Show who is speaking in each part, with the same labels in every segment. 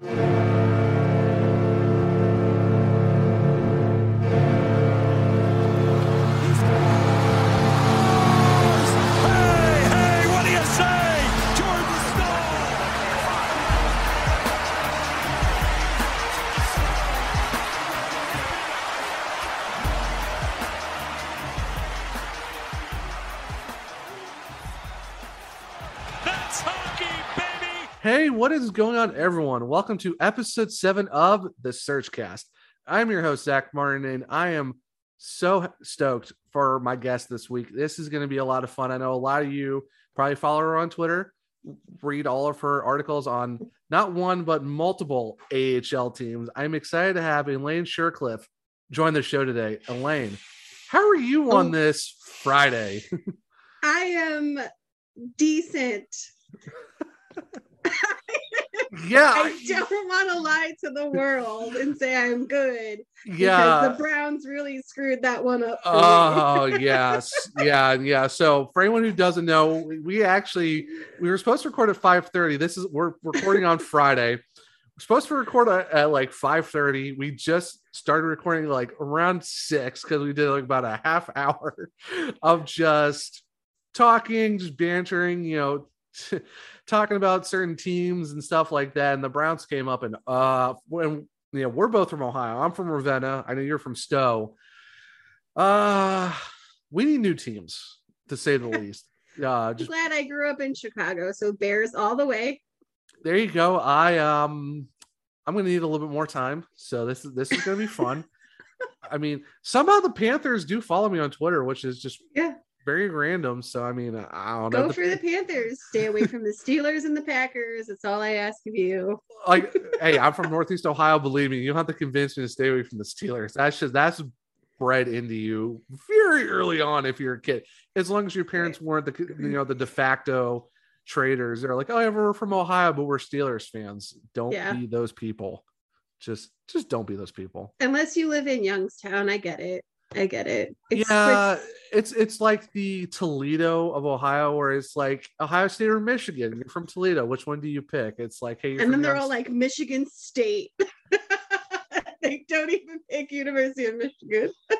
Speaker 1: Hey, what
Speaker 2: is going on, everyone? Welcome to episode seven of the SurgeCast. I'm your host, Zach Martin, and I am so stoked for my guest this week. This is going to be a lot of fun. I know a lot of you probably follow her on Twitter, read all of her articles on not one, but multiple AHL teams. I'm excited to have Elaine Shircliff join the show today. Elaine, how are you on
Speaker 3: Oh.
Speaker 2: this Friday?
Speaker 3: I am decent.
Speaker 2: yeah,
Speaker 3: I don't want to lie to the world and say I'm good
Speaker 2: yeah.
Speaker 3: because the Browns really screwed that one up.
Speaker 2: Oh yes, yeah, yeah. So for anyone who doesn't know, we- actually we were supposed to record at five thirty. This is we're recording on Friday. We're supposed to record at, at like five thirty. We just started recording like around six because we did like about a half hour of just talking, just bantering, you know. talking about certain teams and stuff like that and the browns came up and uh when you know we're both from ohio i'm from ravenna i know you're from stow uh we need new teams to say the least. Uh
Speaker 3: I'm
Speaker 2: just
Speaker 3: glad I grew up in Chicago, so Bears all the way.
Speaker 2: there you go. I um I'm gonna need a little bit more time. So this is this is gonna be fun. I mean, somehow the Panthers do follow me on Twitter, which is just
Speaker 3: Yeah.
Speaker 2: Very random. So I mean, I don't know.
Speaker 3: Go for the Panthers. Stay away from the Steelers and the Packers. That's all I ask of you.
Speaker 2: like hey, I'm from Northeast Ohio. Believe me, you don't have to convince me to stay away from the Steelers. That's just that's bred into you very early on if you're a kid. As long as your parents weren't the you know the de facto traders, they're like, oh, yeah, we're from Ohio, but we're Steelers fans. Don't
Speaker 3: Yeah.
Speaker 2: be those people. Just just don't be those people.
Speaker 3: Unless you live in Youngstown, I get it. I get it. It's
Speaker 2: yeah, it's it's like the Toledo of Ohio, where it's like Ohio State or Michigan. You're from Toledo. Which one do you pick? It's like, hey, you're
Speaker 3: and then they're all like Michigan State. they don't even pick University of Michigan.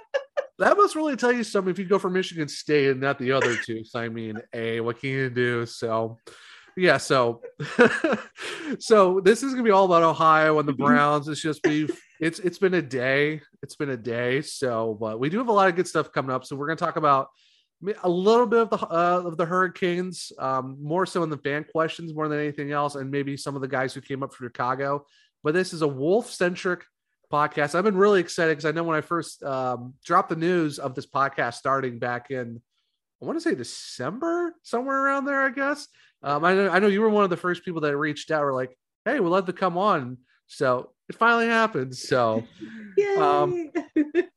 Speaker 2: That must really tell you something if you go for Michigan State and not the other two. So I mean, a what can you do? So yeah, so so this is gonna be all about Ohio and the Browns. It's just be it's it's been a day. It's been a day. So but we do have a lot of good stuff coming up. So we're gonna talk about a little bit of the uh, of the Hurricanes, um, more so in the fan questions more than anything else, and maybe some of the guys who came up for Chicago. But this is a wolf centric podcast. I've been really excited because I know when I first um, dropped the news of this podcast starting back in, I want to say December, somewhere around there, I guess. Um, I know I know you were one of the first people that reached out. Were like, "Hey, we'd love to come on." So it finally happened. So. Um,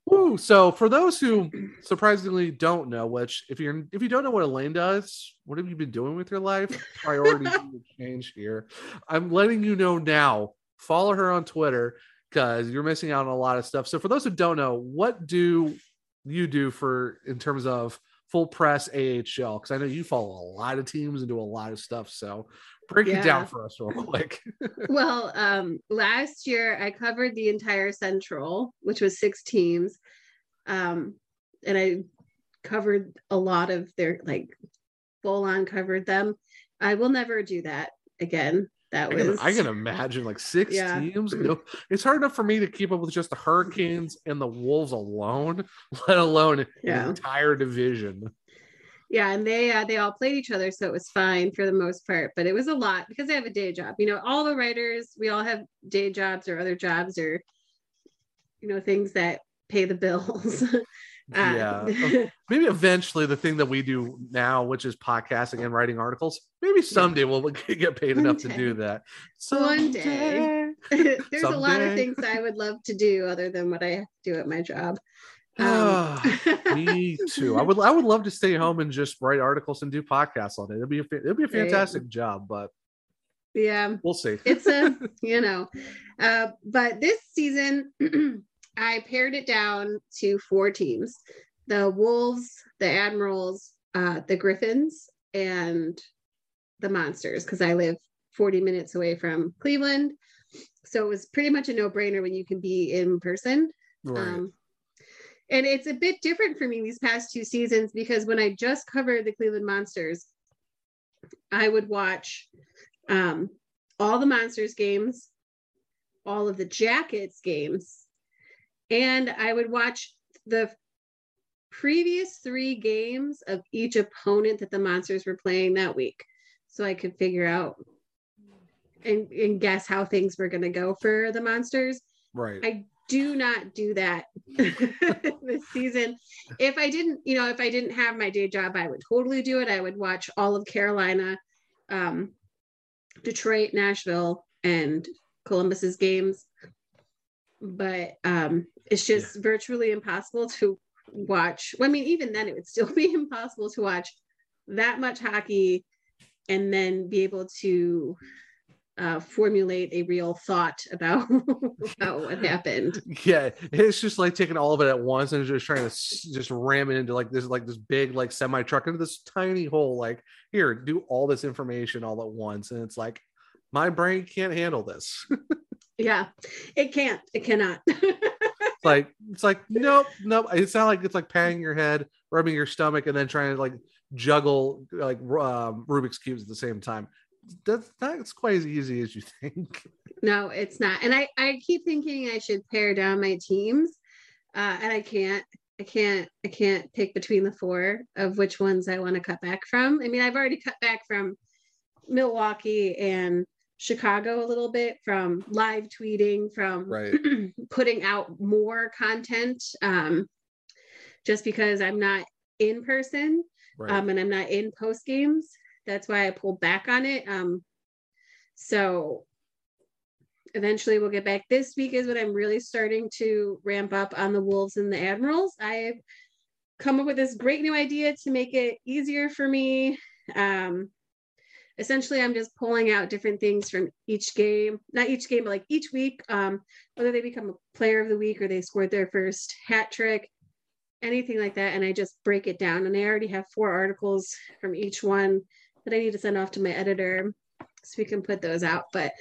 Speaker 2: woo. so for those who surprisingly don't know, which if you're if you don't know what Elaine does, what have you been doing with your life? Priorities change here. I'm letting you know now. Follow her on Twitter because you're missing out on a lot of stuff. So for those who don't know, what do you do for in terms of full press AHL? Because I know you follow a lot of teams and do a lot of stuff. So break it down for us real quick.
Speaker 3: well, um, last year I covered the entire Central, which was six teams, um, and I covered a lot of their like full on covered them. I will never do that again. That
Speaker 2: I can, I can imagine like six
Speaker 3: Yeah.
Speaker 2: teams. You know, it's hard enough for me to keep up with just the Hurricanes and the Wolves alone, let alone
Speaker 3: Yeah.
Speaker 2: an entire division.
Speaker 3: yeah and they uh, they all played each other so it was fine for the most part but it was a lot because i have a day job you know all the writers we all have day jobs or other jobs or you know things that pay the bills Uh,
Speaker 2: Yeah. Maybe eventually the thing that we do now, which is podcasting and writing articles, maybe someday we'll get paid
Speaker 3: One
Speaker 2: enough to do that.
Speaker 3: One day. there's a lot of things I would love to do other than what I do at my job. Um,
Speaker 2: Ah, Me too. I would. I would love to stay home and just write articles and do podcasts all day. It'd be a. It'd be a
Speaker 3: Right.
Speaker 2: fantastic job, but
Speaker 3: yeah,
Speaker 2: we'll see.
Speaker 3: it's a you know uh but this season i pared it down to four teams the wolves the admirals uh the griffins and the monsters because i live 40 minutes away from cleveland so it was pretty much a no-brainer when you can be in person
Speaker 2: right.
Speaker 3: um, and it's a bit different for me these past two seasons because when I just covered the Cleveland Monsters, I would watch um, all the Monsters games, all of the Jackets games, and I would watch the previous three games of each opponent that the Monsters were playing that week. So I could figure out and, and guess how things were going to go for the Monsters.
Speaker 2: right.
Speaker 3: I do not do that this season. If I didn't, you know, if I didn't have my day job, I would totally do it. I would watch all of Carolina, um, Detroit, Nashville, and Columbus's games. But um, it's just virtually impossible to watch. Well, I mean, even then, it would still be impossible to watch that much hockey and then be able to uh, formulate a real thought about, about what happened.
Speaker 2: yeah, it's just like taking all of it at once and just trying to just ram it into like this, like this big like semi truck into this tiny hole. Like here, do all this information all at once, and it's like my brain can't handle this.
Speaker 3: Yeah, it can't. It cannot.
Speaker 2: Like it's like nope, nope. It's not like it's like patting your head, rubbing your stomach, and then trying to like juggle like um, Rubik's cubes at the same time. That's not quite as easy as you think.
Speaker 3: no, it's not. And I, I keep thinking I should pare down my teams, uh, and I can't. I can't. I can't pick between the four of which ones I want to cut back from. I mean, I've already cut back from Milwaukee and Chicago a little bit from live tweeting, from
Speaker 2: Right.
Speaker 3: putting out more content, um, just because I'm not in person.
Speaker 2: Right.
Speaker 3: um, and I'm not in post games. That's why I pulled back on it. Um, so eventually we'll get back. This week is when I'm really starting to ramp up on the Wolves and the Admirals. I've come up with this great new idea to make it easier for me. Um, essentially, I'm just pulling out different things from each game, not each game, but like each week, um, whether they become a player of the week or they scored their first hat trick anything like that and i just break it down. And i already have four articles from each one that i need to send off to my editor so we can put those out. But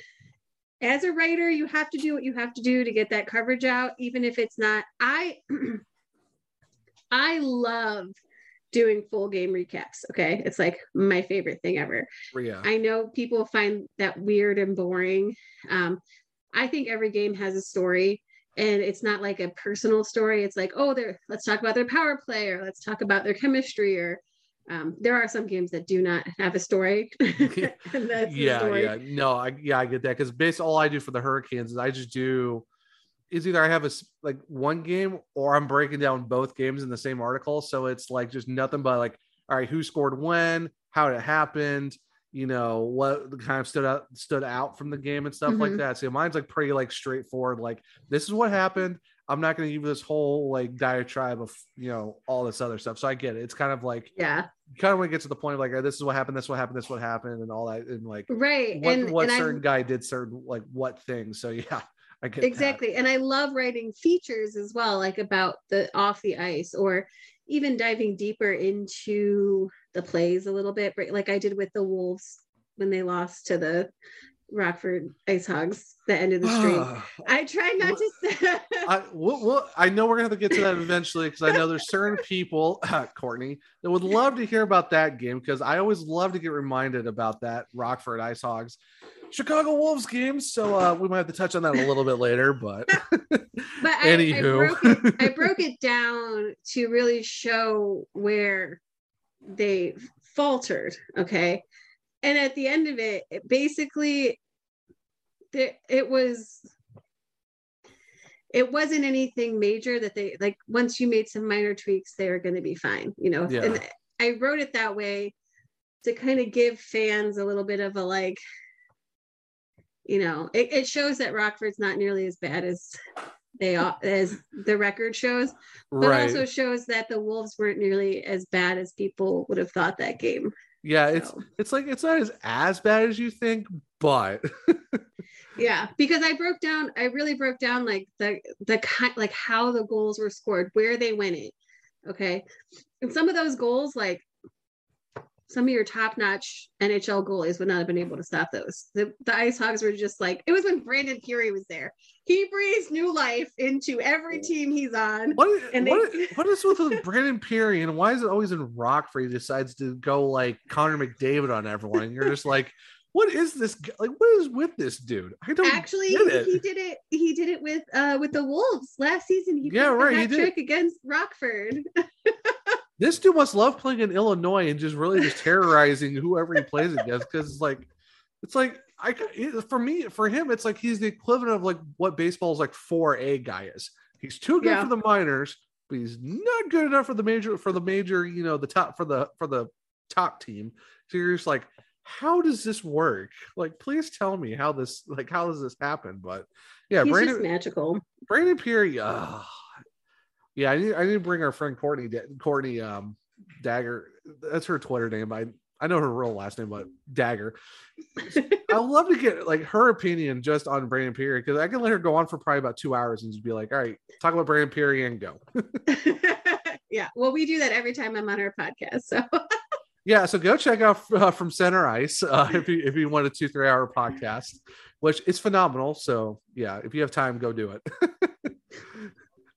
Speaker 3: as a writer you have to do what you have to do to get that coverage out even if it's not. I i love doing full game recaps okay? It's like my favorite thing ever.
Speaker 2: Yeah.
Speaker 3: I know people find that weird and boring. Um, I think every game has a story, and it's not like a personal story. It's like, oh, they're let's talk about their power play, or let's talk about their chemistry, or um, there are some games that do not have a story.
Speaker 2: yeah,
Speaker 3: story.
Speaker 2: yeah. No, I yeah, I get that because basically all I do for the Hurricanes is I just do is either I have a like one game or I'm breaking down both games in the same article. So it's like just nothing but like, all right, who scored when, how it happened, you know, what kind of stood out stood out from the game and stuff like
Speaker 3: Mhm.
Speaker 2: that. So mine's like pretty like straightforward. Like this is what happened. I'm not going to give this whole like diatribe of you know all this other stuff. So I get it. It's kind of like
Speaker 3: Yeah,
Speaker 2: kind of when it gets to the point of like this is what happened, this is what happened, this is what happened, and all that, and like
Speaker 3: right.
Speaker 2: what,
Speaker 3: and
Speaker 2: what
Speaker 3: and
Speaker 2: certain
Speaker 3: I
Speaker 2: guy did certain like what things. So yeah, I get that.
Speaker 3: exactly and i love writing features as well like about the off the ice or even diving deeper into the plays a little bit like i did with the wolves when they lost to the rockford ice hogs the end of the stream i try not to say
Speaker 2: I, we'll, we'll, I know we're gonna have to get to that eventually because I know there's certain people, Courtney, that would love to hear about that game because I always love to get reminded about that Rockford Ice Hogs, Chicago Wolves game. So uh, we might have to touch on that a little bit later, but
Speaker 3: but I, I,
Speaker 2: Anywho.
Speaker 3: broke it, I broke it down to really show where they faltered okay and at the end of it, it basically there it was it wasn't anything major that they like once you made some minor tweaks they are going to be fine you know
Speaker 2: Yeah.
Speaker 3: and i wrote it that way to kind of give fans a little bit of a like you know, it, it shows that Rockford's not nearly as bad as they are as the record shows, but
Speaker 2: right.
Speaker 3: also shows that the Wolves weren't nearly as bad as people would have thought that game.
Speaker 2: yeah, it's
Speaker 3: so.
Speaker 2: it's like it's not as as bad as you think, but
Speaker 3: Yeah, because I broke down, I really broke down like the the kind like how the goals were scored, where they went in. Okay. And some of those goals, like some of your top-notch NHL goalies would not have been able to stop those. The the Ice Hogs were just like it was when Brandon Pirri was there. He breathes new life into every team he's on.
Speaker 2: what is,
Speaker 3: And they-
Speaker 2: what, what is with Brandon Pirri and why is it always in Rockford he decides to go like Connor McDavid on everyone? And you're just like, what is this? Like, what is with this dude? I don't
Speaker 3: Actually, he did it. He did it with uh with the Wolves last season. He
Speaker 2: Yeah, right, he did.
Speaker 3: trick against Rockford.
Speaker 2: this dude must love playing in Illinois and just really just terrorizing whoever he plays against because it's like it's like I for me for him it's like he's the equivalent of like what baseball's like 4A guy is. He's too good
Speaker 3: Yeah.
Speaker 2: for the minors, but he's not good enough for the major for the major, you know, the top for the for the top team. So you're just like how does this work? Like please tell me how this like how does this happen? But yeah,
Speaker 3: He's
Speaker 2: Brandon
Speaker 3: just magical.
Speaker 2: Brandon Pirri, uh, yeah, I need I need to bring our friend Courtney Courtney um Dagger. That's her Twitter name. I I know her real last name, but Dagger. I would love to get like her opinion just on Brandon Pirri because I can let her go on for probably about two hours and just be like, all right, talk about Brandon Pirri and go.
Speaker 3: yeah. Well, we do that every time I'm on our podcast. So
Speaker 2: Yeah, so go check out uh, from Center Ice uh, if you if you want a two three hour podcast, which is phenomenal. So yeah, if you have time, go do it.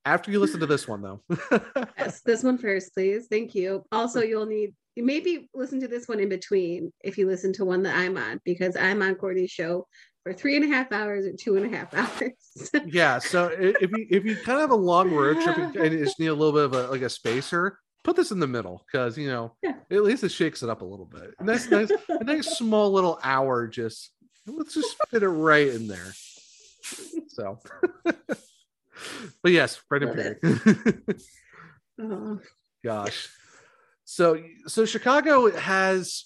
Speaker 2: After you listen to this one, though.
Speaker 3: yes, this one first, please. Thank you. Also, you'll need maybe listen to this one in between if you listen to one that I'm on because I'm on Courtney's show for three and a half hours or two and a half hours.
Speaker 2: yeah, so if you if you kind of have a long road trip and you just need a little bit of a like a spacer, put this in the middle because you know
Speaker 3: Yeah.
Speaker 2: at least it shakes it up a little bit. Nice, nice, a nice small little hour. Just let's just fit it right in there. So, but yes,
Speaker 3: Brandon
Speaker 2: Pirri.
Speaker 3: Oh,
Speaker 2: Gosh. So so Chicago has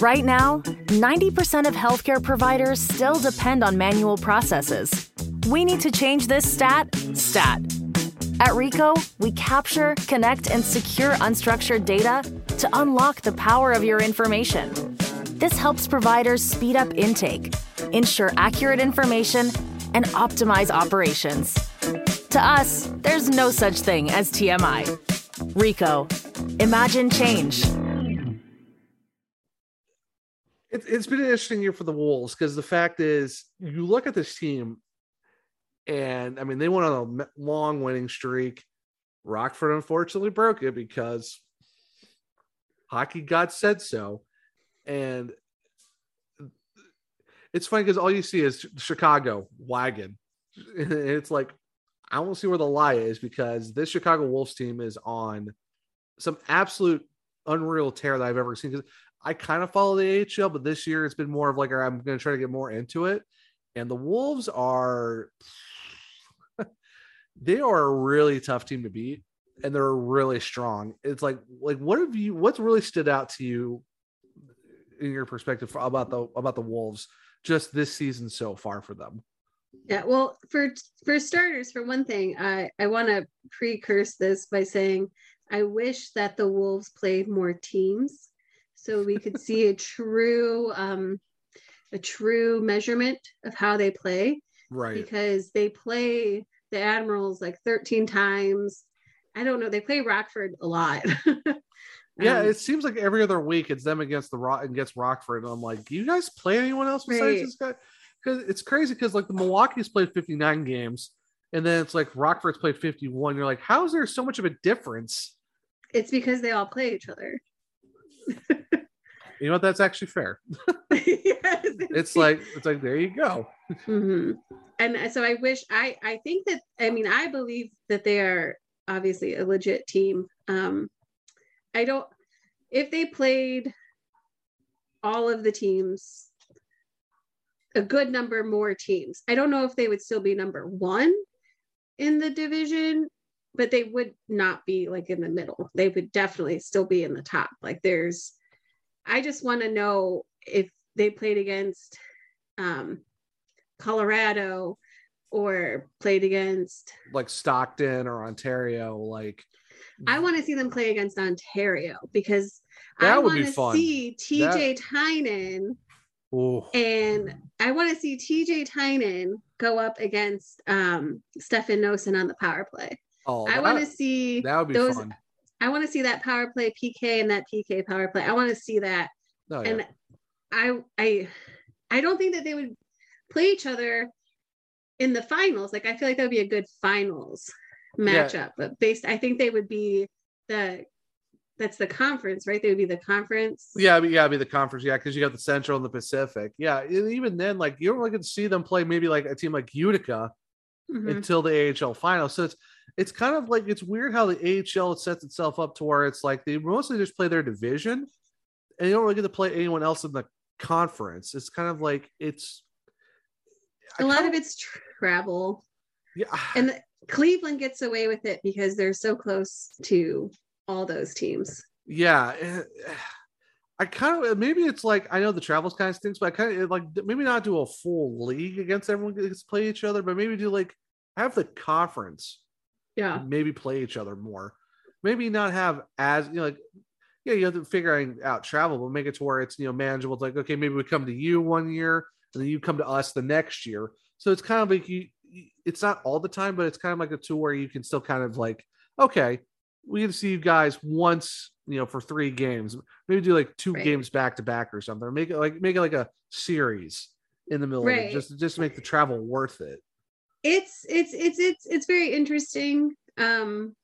Speaker 4: Right now, 90% of healthcare providers still depend on manual processes. We need to change this stat stat. At Ricoh, we capture, connect, and secure unstructured data to unlock the power of your information. This helps providers speed up intake, ensure accurate information, and optimize operations. To us, there's no such thing as TMI. Ricoh. Imagine change.
Speaker 2: It, it's been an interesting year for the Wolves because the fact is, you look at this team, and I mean, they went on a long winning streak. Rockford unfortunately broke it because hockey god said so. And it's funny because all you see is Chicago wagon. And it's like, I don't see where the lie is because this Chicago Wolves team is on some absolute unreal tear that I've ever seen. Because I kind of follow the AHL, but this year it's been more of like I'm going to try to get more into it. And the Wolves are they are a really tough team to beat, and they're really strong. It's like like what have you what's really stood out to you in your perspective about the about the Wolves just this season so far for them?
Speaker 3: Yeah, well, for for starters, for one thing, I I want to precurse this by saying I wish that the Wolves played more teams so we could see a true um a true measurement of how they play
Speaker 2: Right.
Speaker 3: because they play the Admirals like 13 times. I don't know, they play Rockford a lot.
Speaker 2: Yeah,
Speaker 3: Um,
Speaker 2: it seems like every other week it's them against the Rock against Rockford, and I'm like, do you guys play anyone else besides
Speaker 3: Right.
Speaker 2: this guy? Because it's crazy because like the Milwaukee's played 59 games, and then it's like Rockford's played 51. You're like, how is there so much of a difference?
Speaker 3: it's because they all play each other.
Speaker 2: You know what? That's actually fair.
Speaker 3: Yes,
Speaker 2: It's like it's like there you go.
Speaker 3: hmm And so I wish I I think that I mean I believe that they are obviously a legit team. Um I don't if they played all of the teams a good number more teams. I don't know if they would still be number 1 in the division, but they would not be like in the middle. They would definitely still be in the top. Like there's I just want to know if they played against um Colorado or played against
Speaker 2: Like Stockton or Ontario, like
Speaker 3: I want to see them play against Ontario because
Speaker 2: That
Speaker 3: I
Speaker 2: be
Speaker 3: want to see TJ Tynan
Speaker 2: oh
Speaker 3: and I want to see TJ Tynan go up against um Stefan Noesen on the power play.
Speaker 2: oh
Speaker 3: I want to see
Speaker 2: that would be
Speaker 3: those
Speaker 2: fun.
Speaker 3: I want to see that power play PK and that PK power play. I want to see that
Speaker 2: Oh, yeah.
Speaker 3: and I I I don't think that they would play each other in the finals. Like I feel like that would be a good finals
Speaker 2: Yeah.
Speaker 3: matchup. But based, I think they would be the that's the conference, right? They would be the conference.
Speaker 2: Yeah, but yeah, it'd be the conference. Yeah, because you got the Central and the Pacific. Yeah, and even then, like you don't really get to see them play maybe like a team like Utica
Speaker 3: Mhm.
Speaker 2: until the AHL final. So it's it's kind of like it's weird how the AHL sets itself up to where it's like they mostly just play their division, and you don't really get to play anyone else in the conference. It's kind of like it's I
Speaker 3: A lot of it's travel,
Speaker 2: yeah,
Speaker 3: and the, Cleveland gets away with it because they're so close to all those teams.
Speaker 2: yeah. I kind of maybe it's like I know the travels kind of stinks, but I kind of like maybe not do a full league against everyone gets to play each other, but maybe do like have the conference
Speaker 3: Yeah,
Speaker 2: maybe play each other more. Maybe not have as you know, like yeah, you have to figure out travel, but make it to where it's you know manageable. It's like okay, maybe we come to you one year, and then you come to us the next year. So it's kind of like you. It's not all the time, but it's kind of like a tool where you can still kind of like okay, we can see you guys once you know for three games. Maybe do like two
Speaker 3: Right.
Speaker 2: games back to back or something. Make it like make it like a series in the middle of it, just just to make the travel worth it.
Speaker 3: It's it's it's it's it's very interesting. Um,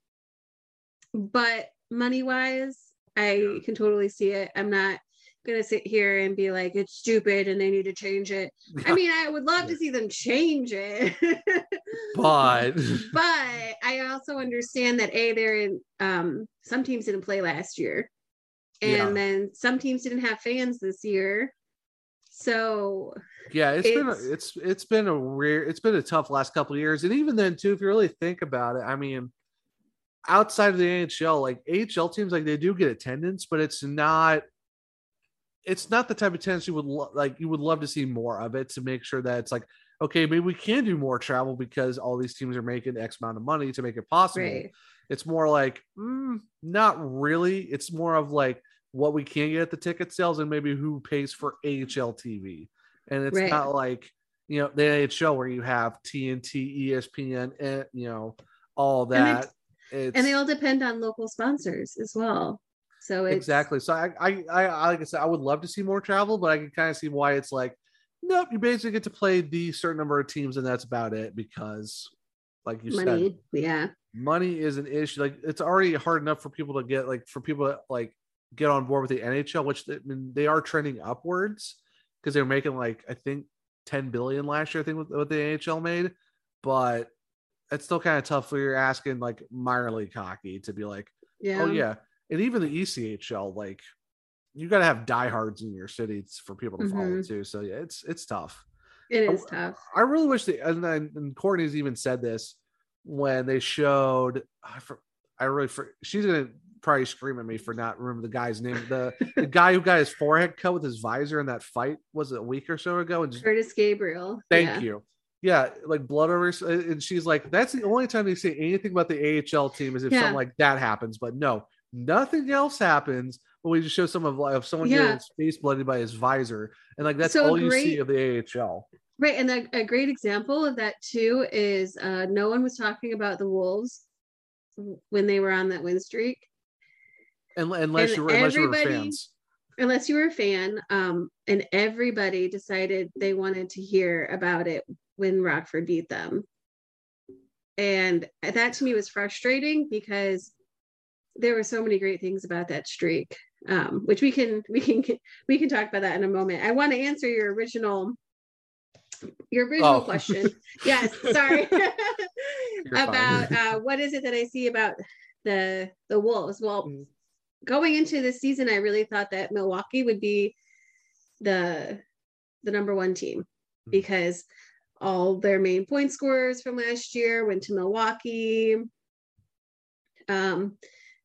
Speaker 3: but money wise, I can totally see it. I'm not gonna sit here and be like it's stupid and they need to change it. I mean, I would love to see them change it,
Speaker 2: but
Speaker 3: but I also understand that a they're in um some teams didn't play last year, and
Speaker 2: Yeah.
Speaker 3: then some teams didn't have fans this year. So
Speaker 2: Yeah, it's been a,
Speaker 3: It's-
Speaker 2: it's it's been a weird it's been a tough last couple of years, and even then too, if you really think about it, I mean, outside of the NHL, like AHL teams, like they do get attendance, but it's not it's not the type of attendance you would lo- like you would love to see more of it to make sure that it's like okay, maybe we can do more travel because all these teams are making X amount of money to make it possible.
Speaker 3: right,
Speaker 2: It's more like mm, not really. It's more of like what we can get at the ticket sales and maybe who pays for AHL TV. And it's
Speaker 3: Right.
Speaker 2: not like you know the NHL where you have TNT, ESPN, and eh, you know all
Speaker 3: And
Speaker 2: that. It's
Speaker 3: and they all depend on local sponsors as well. So it's
Speaker 2: exactly. So I, I, I, like I said, I would love to see more travel, but I can kind of see why it's like, nope, you basically get to play the certain number of teams, and that's about it because, like you said.
Speaker 3: Yeah,
Speaker 2: money is an issue. Like it's already hard enough for people to get like for people to like get on board with the NHL, which I mean, they are trending upwards because they were making like I think 10 billion last year. I think what, what the NHL made, but it's still kind of tough for you're asking like minor league hockey to be like,
Speaker 3: yeah,
Speaker 2: oh yeah, and even the ECHL like you got to have diehards in your cities for people to follow
Speaker 3: Mhm.
Speaker 2: too. So yeah, it's it's tough.
Speaker 3: It is I- tough.
Speaker 2: I really wish they and, then and Courtney's even said this when they showed. I, for, I really for, she's gonna probably scream at me for not remember the guy's name. The the guy who got his forehead cut with his visor in that fight was it a week or so ago? And just,
Speaker 3: Curtis Gabriel.
Speaker 2: thank
Speaker 3: yeah.
Speaker 2: you. Yeah, like blood over. And she's like, that's the only time they say anything about the AHL team is if
Speaker 3: Yeah.
Speaker 2: something like that happens. But no, nothing else happens. But we just show some of of someone
Speaker 3: Yeah.
Speaker 2: getting his face blooded by his visor, and like that's
Speaker 3: So
Speaker 2: all you see of the AHL.
Speaker 3: Right, and a, a great example of that too is uh, no one was talking about the Wolves when they were on that win streak,
Speaker 2: unless
Speaker 3: And
Speaker 2: you were unless you were fans.
Speaker 3: unless you were a fan. Um, and everybody decided they wanted to hear about it when Rockford beat them, and that to me was frustrating because there were so many great things about that streak. um, which we can we can we can talk about that in a moment. I want to answer your original your original
Speaker 2: Oh.
Speaker 3: question. Yes, sorry. About uh, what is it that I see about the the Wolves? Well,
Speaker 2: Mm.
Speaker 3: Going into this season, I really thought that Milwaukee would be the the number one team
Speaker 2: Mm.
Speaker 3: because all their main point scorers from last year went to Milwaukee. Um,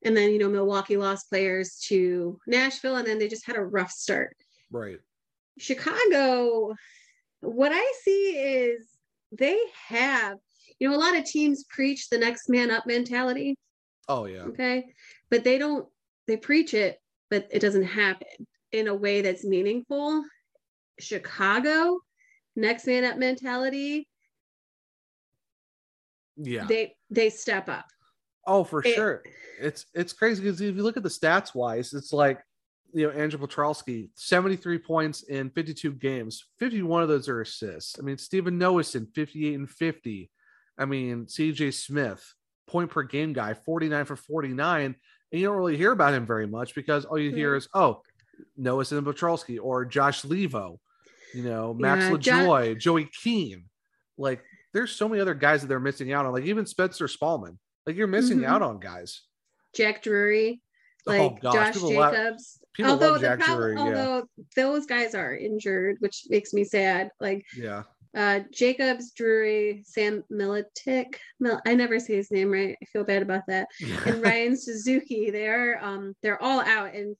Speaker 3: and then you know Milwaukee lost players to Nashville, and then they just had a rough start.
Speaker 2: Right.
Speaker 3: Chicago, what I see is they have, you know, a lot of teams preach the next man up mentality.
Speaker 2: Oh yeah.
Speaker 3: Okay. But they don't, they preach it, but it doesn't happen in a way that's meaningful. Chicago, next man up mentality,
Speaker 2: Yeah.
Speaker 3: they they step up.
Speaker 2: Oh, for
Speaker 3: It-
Speaker 2: sure. It's it's crazy because if you look at the stats wise, it's like you know Andrew Poturalski, 73 points in 52 games. 51 of those are assists. I mean, Stephen Noesen, 58 and 50. I mean, CJ Smith, point per game guy, 49 for 49. And you don't really hear about him very much because all you hear
Speaker 3: Mhm.
Speaker 2: is, oh, Noesen and Poturalski or Josh Leivo, you know, Max
Speaker 3: Yeah, Jo-
Speaker 2: Lajoie, Joey Keane. Like, there's so many other guys that they're missing out on. Like, even Spencer Smallman. Like, you're missing
Speaker 3: Mhm.
Speaker 2: out on guys.
Speaker 3: Jack Drury,
Speaker 2: Oh,
Speaker 3: like
Speaker 2: gosh,
Speaker 3: Josh
Speaker 2: people
Speaker 3: Jacobs. although the
Speaker 2: Jack
Speaker 3: prob-
Speaker 2: Drury, yeah.
Speaker 3: although those guys are injured, which makes me sad. Like
Speaker 2: Yeah.
Speaker 3: Uh Jacobs, Drury, Sam Miletic. Mil- I never say his name right. I feel bad about that. And Ryan Suzuki, they're um they're all out. And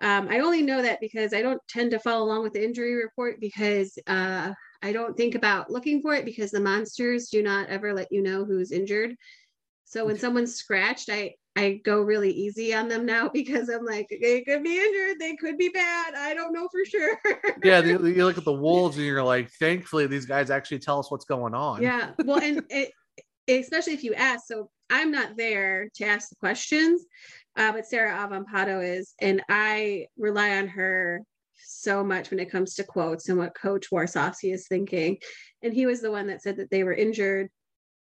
Speaker 3: um I only know that because I don't tend to follow along with the injury report because uh I don't think about looking for it because the monsters do not ever let you know who's injured. So when someone's scratched, I I go really easy on them now because I'm like they could be injured, they could be bad. I don't know for sure.
Speaker 2: yeah, you, look at the Wolves and you're like, thankfully, these guys actually tell us what's going on.
Speaker 3: yeah well and it, especially if you ask so i'm not there to ask the questions uh, but sarah avampado is and i rely on her so much when it comes to quotes and what coach Warsofsky is thinking and he was the one that said that they were injured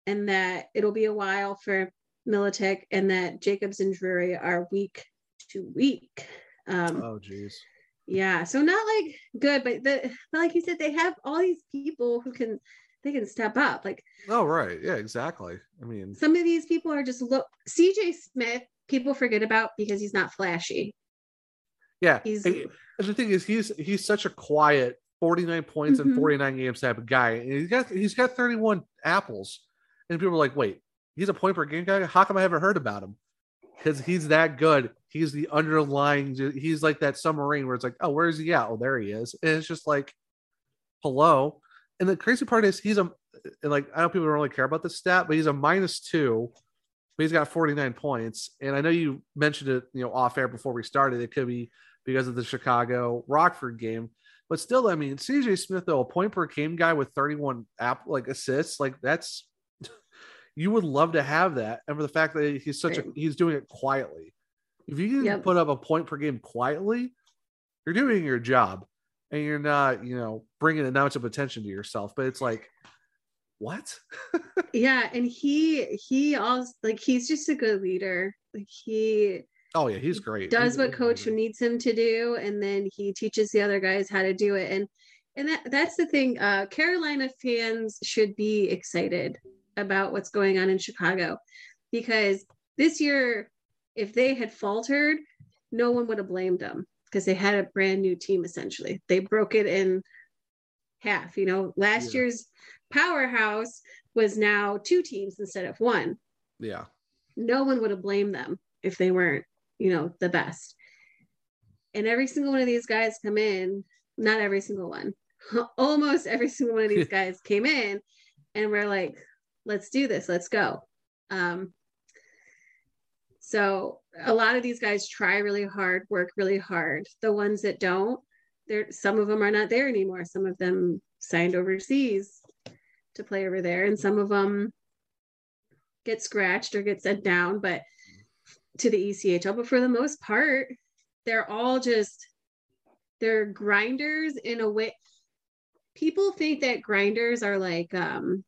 Speaker 3: and that it'll be a while for Miletic and that jacobs and drury are week to week um,
Speaker 2: Oh, geez.
Speaker 3: yeah, so not like good, but the but like you said, they have all these people who can they can step up. Like
Speaker 2: Oh, right. Yeah, exactly. I mean,
Speaker 3: some of these people are just look CJ Smith, people forget about because he's not flashy.
Speaker 2: yeah.
Speaker 3: He's
Speaker 2: And and the thing is, he's he's such a quiet 49 points in
Speaker 3: Mhm.
Speaker 2: 49 games type of guy. And he's got he's got 31 apples. And people are like, wait, he's a point per game guy? How come I haven't heard about him? Because he's that good. He's the underlying, he's like that submarine where it's like, oh, where's he at? Oh, there he is. And it's just like, hello. And the crazy part is he's a and like I know people don't really care about this stat, but he's a minus two, but he's got 49 points. And I know you mentioned it, you know, off air before we started. It could be because of the Chicago Rockford game. But still, I mean, CJ Smith, though, a point per game guy with 31 app like assists, like that's you would love to have that. And for the fact that he's such a he's doing it quietly. If you can
Speaker 3: Yep.
Speaker 2: put up a point per game quietly, you're doing your job and you're not, you know, bringing an ounce of attention to yourself. But it's like, what?
Speaker 3: yeah, and he he also like he's just a good leader. Like he
Speaker 2: Oh yeah, he's great.
Speaker 3: does
Speaker 2: He's-
Speaker 3: what coach
Speaker 2: great.
Speaker 3: needs him to do and then he teaches the other guys how to do it and and that that's the thing uh carolina fans should be excited about what's going on in chicago because this year if they had faltered no one would have blamed them because they had a brand new team essentially they broke it in half you know last
Speaker 2: Yeah.
Speaker 3: year's powerhouse was now two teams instead of one
Speaker 2: Yeah.
Speaker 3: no one would have blamed them if they weren't, you know, the best. And every single one of these guys come in, not every single one, almost every single one of these guys came in and we're like, let's do this, let's go. Um, so a lot of these guys try really hard, work really hard. The ones that don't, there some of them are not there anymore. Some of them signed overseas to play over there, and some of them get scratched or get sent down, but to the ECHL. But for the most part, they're all just they're grinders in a way. People think that grinders are like um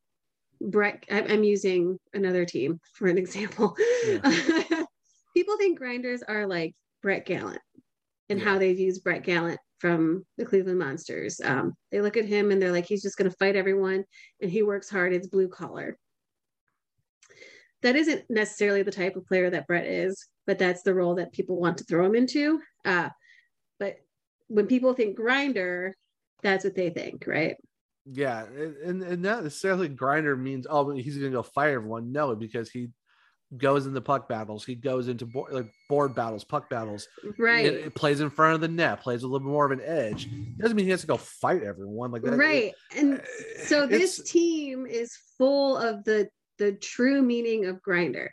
Speaker 3: Brett. I'm using another team for an example. People think grinders are like Brett Gallant. and
Speaker 2: Yeah.
Speaker 3: how they've used Brett Gallant from the Cleveland Monsters. Um, they look at him and they're like, he's just going to fight everyone and he works hard. It's blue collar. That isn't necessarily the type of player that Brett is, but that's the role that people want to throw him into. Uh, but when people think grinder, that's what they think, right?
Speaker 2: Yeah, and, and, not necessarily grinder means oh he's gonna go fight everyone. No, because he goes into puck battles, he goes into board, like board battles, puck battles.
Speaker 3: Right.
Speaker 2: It, it plays in front of the net, plays a little bit more of an edge. Doesn't mean he has to go fight everyone like that.
Speaker 3: right. And
Speaker 2: uh,
Speaker 3: so this team is full of the the true meaning of grinder.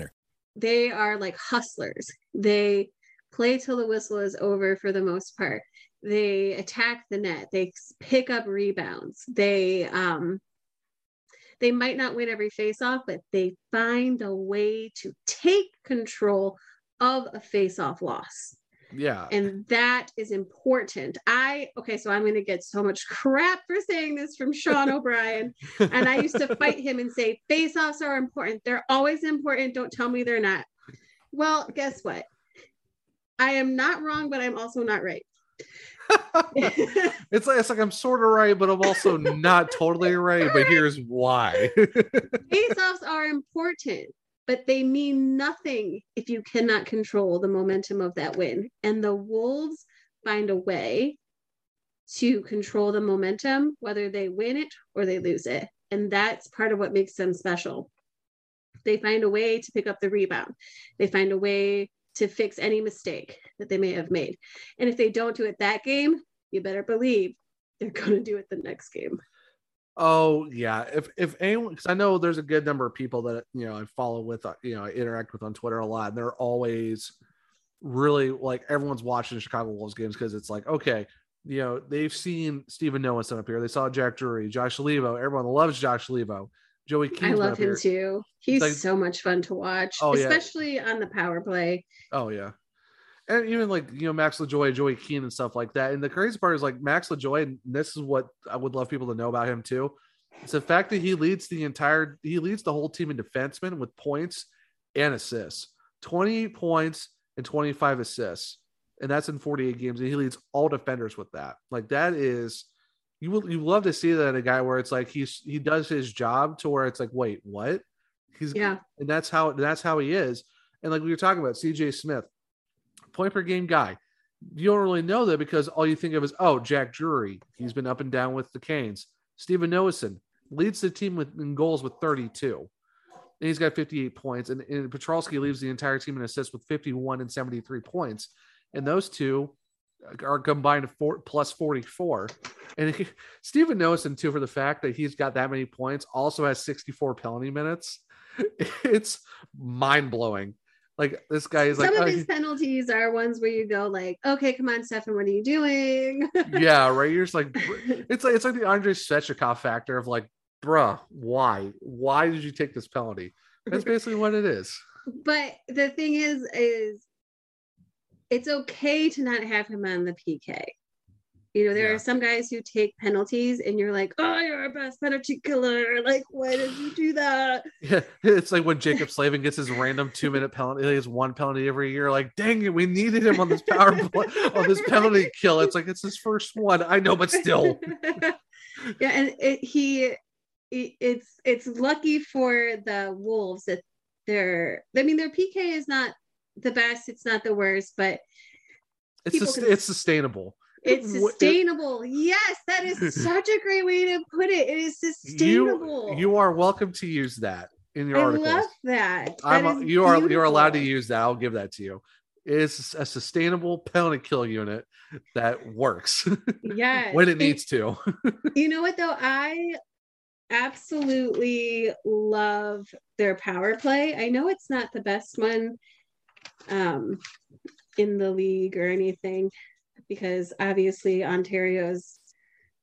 Speaker 3: They are like hustlers. They play till the whistle is over for the most part. They attack the net. They pick up rebounds. They um they might not win every face-off, but they find a way to take control of a face-off loss.
Speaker 2: Yeah.
Speaker 3: and that is important. I okay, so I'm going to get so much crap for saying this from Sean O'Brien, and I used to fight him and say face-offs are important. They're always important. Don't tell me they're not. Well, guess what? I am not wrong, but I'm also not right.
Speaker 2: it's like it's like I'm sort of right, but I'm also not totally right. But here's why.
Speaker 3: face-offs are important but they mean nothing if you cannot control the momentum of that win and the wolves find a way to control the momentum whether they win it or they lose it. And that's part of what makes them special. They find a way to pick up the rebound. They find a way to fix any mistake that they may have made. And if they don't do it that game you better believe they're going to do it the next game
Speaker 2: Oh yeah, if if anyone, because I know there's a good number of people that you know I follow with, uh, you know, I interact with on Twitter a lot. And they're always really like everyone's watching Chicago Wolves games because it's like okay, you know, they've seen Stephen Noah up here, they saw Jack Drury, Josh Leivo, everyone loves Josh Leivo, Joey
Speaker 3: I love him
Speaker 2: here.
Speaker 3: too. He's
Speaker 2: like-
Speaker 3: so much fun to watch,
Speaker 2: Oh, yeah.
Speaker 3: especially on the power play.
Speaker 2: Oh yeah. And even like you know Max Lajoie, Joey Keane, and stuff like that. And the crazy part is like Max Lajoie, and this is what I would love people to know about him too. It's the fact that he leads the entire he leads the whole team in defensemen with points and assists. 28 points and 25 assists. And that's in 48 games. And he leads all defenders with that. Like that is you will you love to see that in a guy where it's like he's he does his job to where it's like, wait, what? He's
Speaker 3: Yeah.
Speaker 2: and that's how that's how he is. And like we were talking about, CJ Smith, point per game guy. You don't really know that because all you think of is oh Jack Drury. He's been up and down with the Canes. Steven Noesen leads the team with in goals with 32. And he's got 58 points. And, and Poturalski leaves the entire team in assists with 51 and 73 points. And those two are combined four, plus 44. And he, Steven Noesen, too, for the fact that he's got that many points, also has 64 penalty minutes. It's mind blowing. Like this guy is like,
Speaker 3: Some of
Speaker 2: oh,
Speaker 3: his penalties are ones where you go like, okay, come on, Stefan, what are you doing?
Speaker 2: yeah, right. You're just like, it's like it's like the Andrei Svechnikov factor of like, bruh, why? Why did you take this penalty? That's basically what it is.
Speaker 3: but the thing is, is it's okay to not have him on the PK. You know, there
Speaker 2: Yeah.
Speaker 3: are some guys who take penalties and you're like, oh, you're our best penalty killer. Like, why did you do that?
Speaker 2: Yeah, it's like when Jaccob Slavin gets his random two minute penalty, he has one penalty every year. Like, dang it, we needed him on this power play, on this penalty kill. It's like it's his first one. I know, but still,
Speaker 3: yeah, and it, he, it, it's it's lucky for the Wolves that they're. I mean, their PK is not the best. It's not the worst, but
Speaker 2: It's sus-
Speaker 3: can-
Speaker 2: it's sustainable.
Speaker 3: It's sustainable. Yes, that is such a great way to put it. It is sustainable.
Speaker 2: You you are welcome to use that in your
Speaker 3: I
Speaker 2: articles.
Speaker 3: love that. That
Speaker 2: a- you are you're allowed to use that. I'll give that to you. It's a sustainable penalty kill unit that works
Speaker 3: Yes.
Speaker 2: when it needs to.
Speaker 3: You know what though? I absolutely love their power play. I know it's not the best one um in the league or anything because obviously Ontario's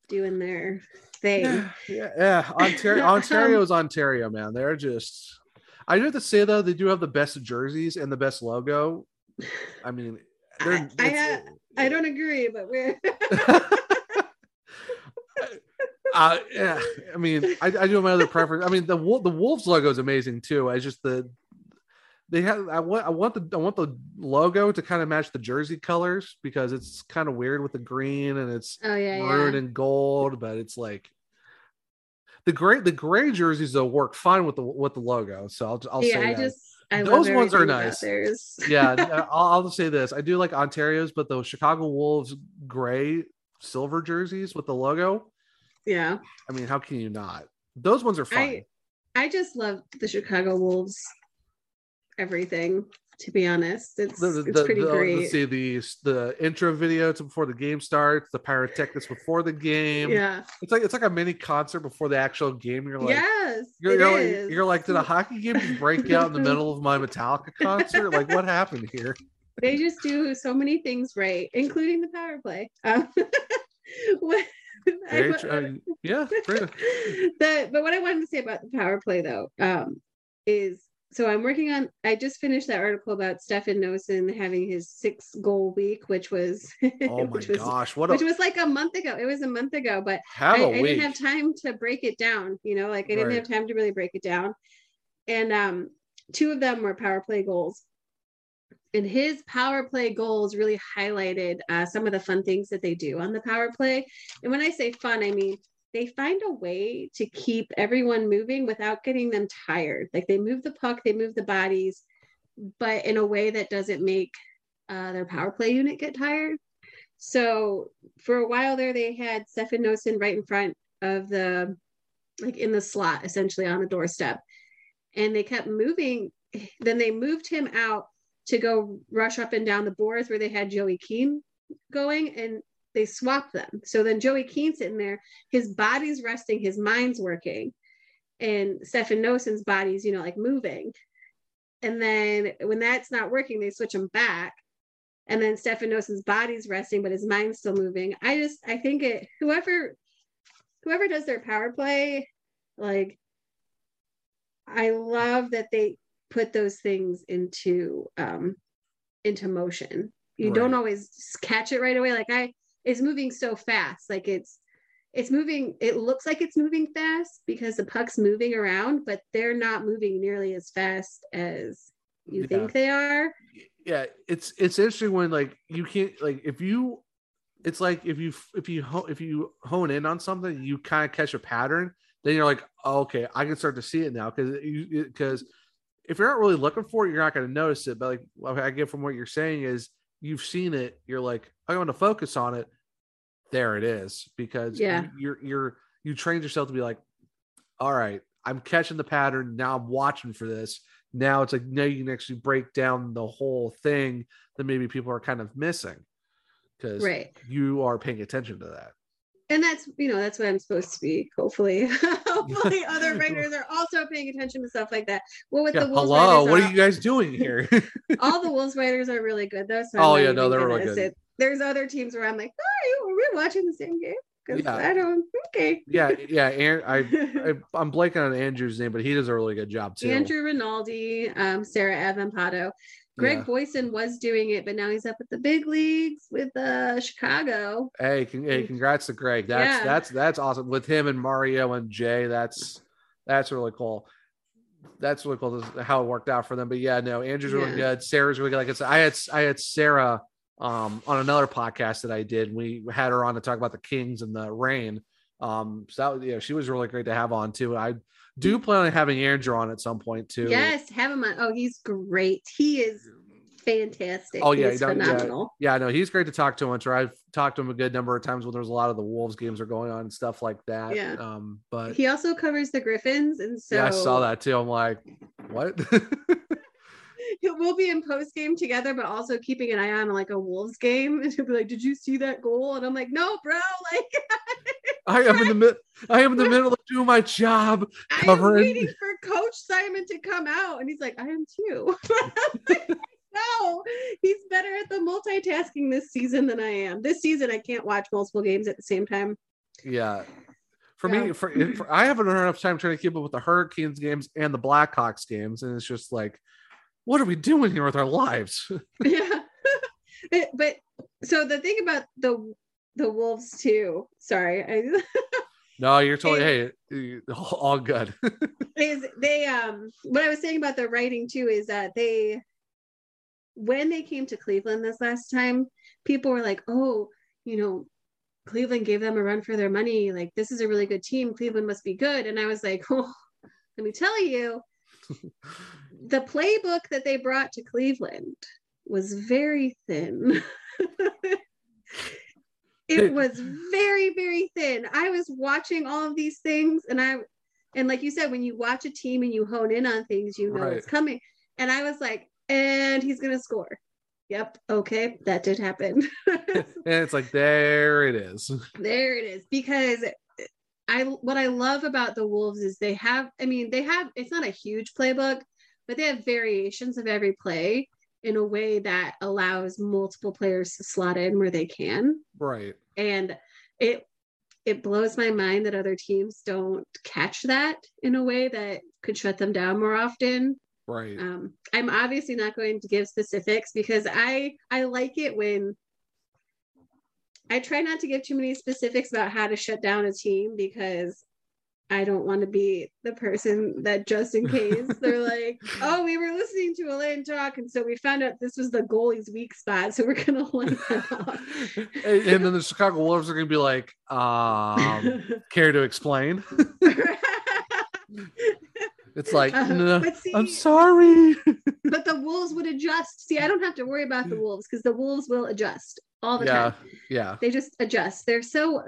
Speaker 3: doing their thing.
Speaker 2: yeah, yeah, yeah. Ontario, Ontario's Ontario, man. They're just. I do have to say though, they do have the best jerseys and the best logo. I mean, they're,
Speaker 3: I, I, ha- I don't agree, but we're
Speaker 2: uh, yeah, I mean, I, I do have my other preference. I mean, the the Wolves logo is amazing too. I just the they have. I want I want the I want the logo to kind of match the jersey colors because it's kind of weird with the green and it's
Speaker 3: oh yeah,
Speaker 2: maroon
Speaker 3: yeah.
Speaker 2: and gold, but it's like the gray the gray jerseys though work fine with the with the logo. So I'll I'll
Speaker 3: yeah,
Speaker 2: say
Speaker 3: I
Speaker 2: that.
Speaker 3: just I
Speaker 2: Those ones are nice. Yeah, I'll, I'll say this: I do like Ontario's, but the Chicago Wolves gray silver jerseys with the logo.
Speaker 3: yeah.
Speaker 2: I mean, how can you not? Those ones are fun.
Speaker 3: I I just love the Chicago Wolves everything, to be honest. It's
Speaker 2: the, the,
Speaker 3: it's pretty
Speaker 2: the-
Speaker 3: great.
Speaker 2: Let's see the the intro video to before the game starts, the pyrotechnics before the game.
Speaker 3: yeah.
Speaker 2: It's like it's like a mini concert before the actual game. You're like,
Speaker 3: yes.
Speaker 2: you're, you're like, you're like, did a hockey game break out in the middle of my Metallica concert? Like, what happened here?
Speaker 3: they just do so many things right, including the power play. Um, what, I-
Speaker 2: Very tr- I yeah,
Speaker 3: but what I wanted to say about the power play though um, is so I'm working on. I just finished that article about Stefan Noesen having his six goal week, which was
Speaker 2: oh my
Speaker 3: which was
Speaker 2: gosh, what
Speaker 3: which was like a month ago. It was a month ago, but I, I,
Speaker 2: a
Speaker 3: didn't have time to break it down. You know, like I didn't
Speaker 2: Right.
Speaker 3: have time to really break it down. And um, two of them were power play goals. And his power play goals really highlighted uh, some of the fun things that they do on the power play. And when I say fun, I mean they find a way to keep everyone moving without getting them tired. Like they move the puck, they move the bodies, but in a way that doesn't make uh, their power play unit get tired. So for a while there, they had Stefan Noesen right in front of the, like in the slot, essentially on the doorstep. And they kept moving. Then they moved him out to go rush up and down the boards where they had Joey Keane going and they swap them. So then Joey Keane's sitting there, his body's resting, his mind's working, and Stefan Noesen's body's, you know, like moving. And then when that's not working, they switch him back and then Stefan Noesen's body's resting, but his mind's still moving. I just I think it whoever whoever does their power play, like I love that they put those things into um into motion. You don't always catch it right away. Like I it's moving so fast. Like it's it's moving, it looks like it's moving fast because the puck's moving around, but they're not moving nearly as fast as you
Speaker 2: Yeah.
Speaker 3: think they are.
Speaker 2: yeah it's it's interesting when like you can't like if you it's like if you if you if you hone in on something you kind of catch a pattern then you're like oh, okay i can start to see it now because you because if you're not really looking for it you're not going to notice it but like what i get from what you're saying is you've seen it you're like i want to focus on it there it is because
Speaker 3: Yeah.
Speaker 2: you, you're you're you trained yourself to be like all right i'm catching the pattern now i'm watching for this now it's like now you can actually break down the whole thing that maybe people are kind of missing because
Speaker 3: Right.
Speaker 2: you are paying attention to that
Speaker 3: and that's you know that's what i'm supposed to be hopefully. Hopefully other writers are also paying attention to stuff like that. Well with
Speaker 2: yeah,
Speaker 3: the wolves
Speaker 2: hello what
Speaker 3: are-
Speaker 2: are you guys doing here?
Speaker 3: All the wolves writers are really good though so
Speaker 2: Oh, yeah, no, they're really good.
Speaker 3: say- there's other teams where i'm like oh are you we watching the same game? Because
Speaker 2: Yeah.
Speaker 3: i don't okay.
Speaker 2: Yeah yeah and I, I i'm blanking on andrew's name but he does a really good job too.
Speaker 3: Andrew rinaldi um sarah avampato greg
Speaker 2: Yeah.
Speaker 3: boyson was doing it but now he's up at the big leagues with uh chicago.
Speaker 2: Hey, con- hey congrats to greg. That's
Speaker 3: Yeah.
Speaker 2: that's that's awesome. With him and mario and jay that's that's really cool. That's really cool how it worked out for them. But yeah no andrew's really
Speaker 3: Yeah.
Speaker 2: good. Sarah's really good. Like i said i had i had sarah um on another podcast that i did. We had her on to talk about the kings and the Reign. Um so that was yeah she was really great to have on too. I do plan on having andrew on at some point too
Speaker 3: yes have him on oh he's great he is fantastic.
Speaker 2: Oh yeah,
Speaker 3: he's
Speaker 2: he don't- yeah.
Speaker 3: phenomenal.
Speaker 2: Yeah, no, he's great to talk to. Sure I've talked to him a good number of times when there's a lot of the Wolves games are going on and stuff like that.
Speaker 3: Yeah.
Speaker 2: Um, but
Speaker 3: He also covers the Griffins, and so
Speaker 2: yeah, I saw that too. I'm like, what?
Speaker 3: we'll be in post game together, but also keeping an eye on like a Wolves game. And he'll be like, "Did you see that goal?" And I'm like, "No, bro. Like,
Speaker 2: I am in the mid. I am in the middle of doing my job.
Speaker 3: I am
Speaker 2: Covering-
Speaker 3: waiting for Coach Simon to come out." And he's like, "I am too." no, he's better at the multitasking this season than I am. This season, I can't watch multiple games at the same time.
Speaker 2: Yeah. For me, for, for I haven't had enough time trying to keep up with the Hurricanes games and the Blackhawks games, and it's just like, what are we doing here with our lives?
Speaker 3: yeah but so the thing about the the wolves too. Sorry.
Speaker 2: No, you're totally hey, all good.
Speaker 3: is they um what i was saying about the writing too is that they when they came to cleveland this last time people were like oh you know cleveland gave them a run for their money. Like this is a really good team. Cleveland must be good. And i was like oh let me tell you the playbook that they brought to cleveland was very thin it was very very thin. I was watching all of these things and i and like you said when you watch a team and you hone in on things you know
Speaker 2: Right.
Speaker 3: it's coming. And i was like and he's gonna score. Yep okay that did happen.
Speaker 2: And it's like there it is.
Speaker 3: there it is because i what i love about the wolves is they have i mean they have it's not a huge playbook but they have variations of every play in a way that allows multiple players to slot in where they can
Speaker 2: Right.
Speaker 3: and it it blows my mind that other teams don't catch that in a way that could shut them down more often
Speaker 2: Right.
Speaker 3: um, i'm obviously not going to give specifics because i i like it when i try not to give too many specifics about how to shut down a team because i don't want to be the person that just in case they're like oh we were listening to elaine talk and so we found out this was the goalie's weak spot so we're gonna let that out
Speaker 2: and, and then the Chicago Wolves are gonna be like, um, care to explain? It's like, no,
Speaker 3: see-
Speaker 2: I'm sorry.
Speaker 3: but the wolves would adjust. See, I don't have to worry about the wolves because the wolves will adjust all the
Speaker 2: yeah,
Speaker 3: time.
Speaker 2: yeah.
Speaker 3: They just adjust. They're so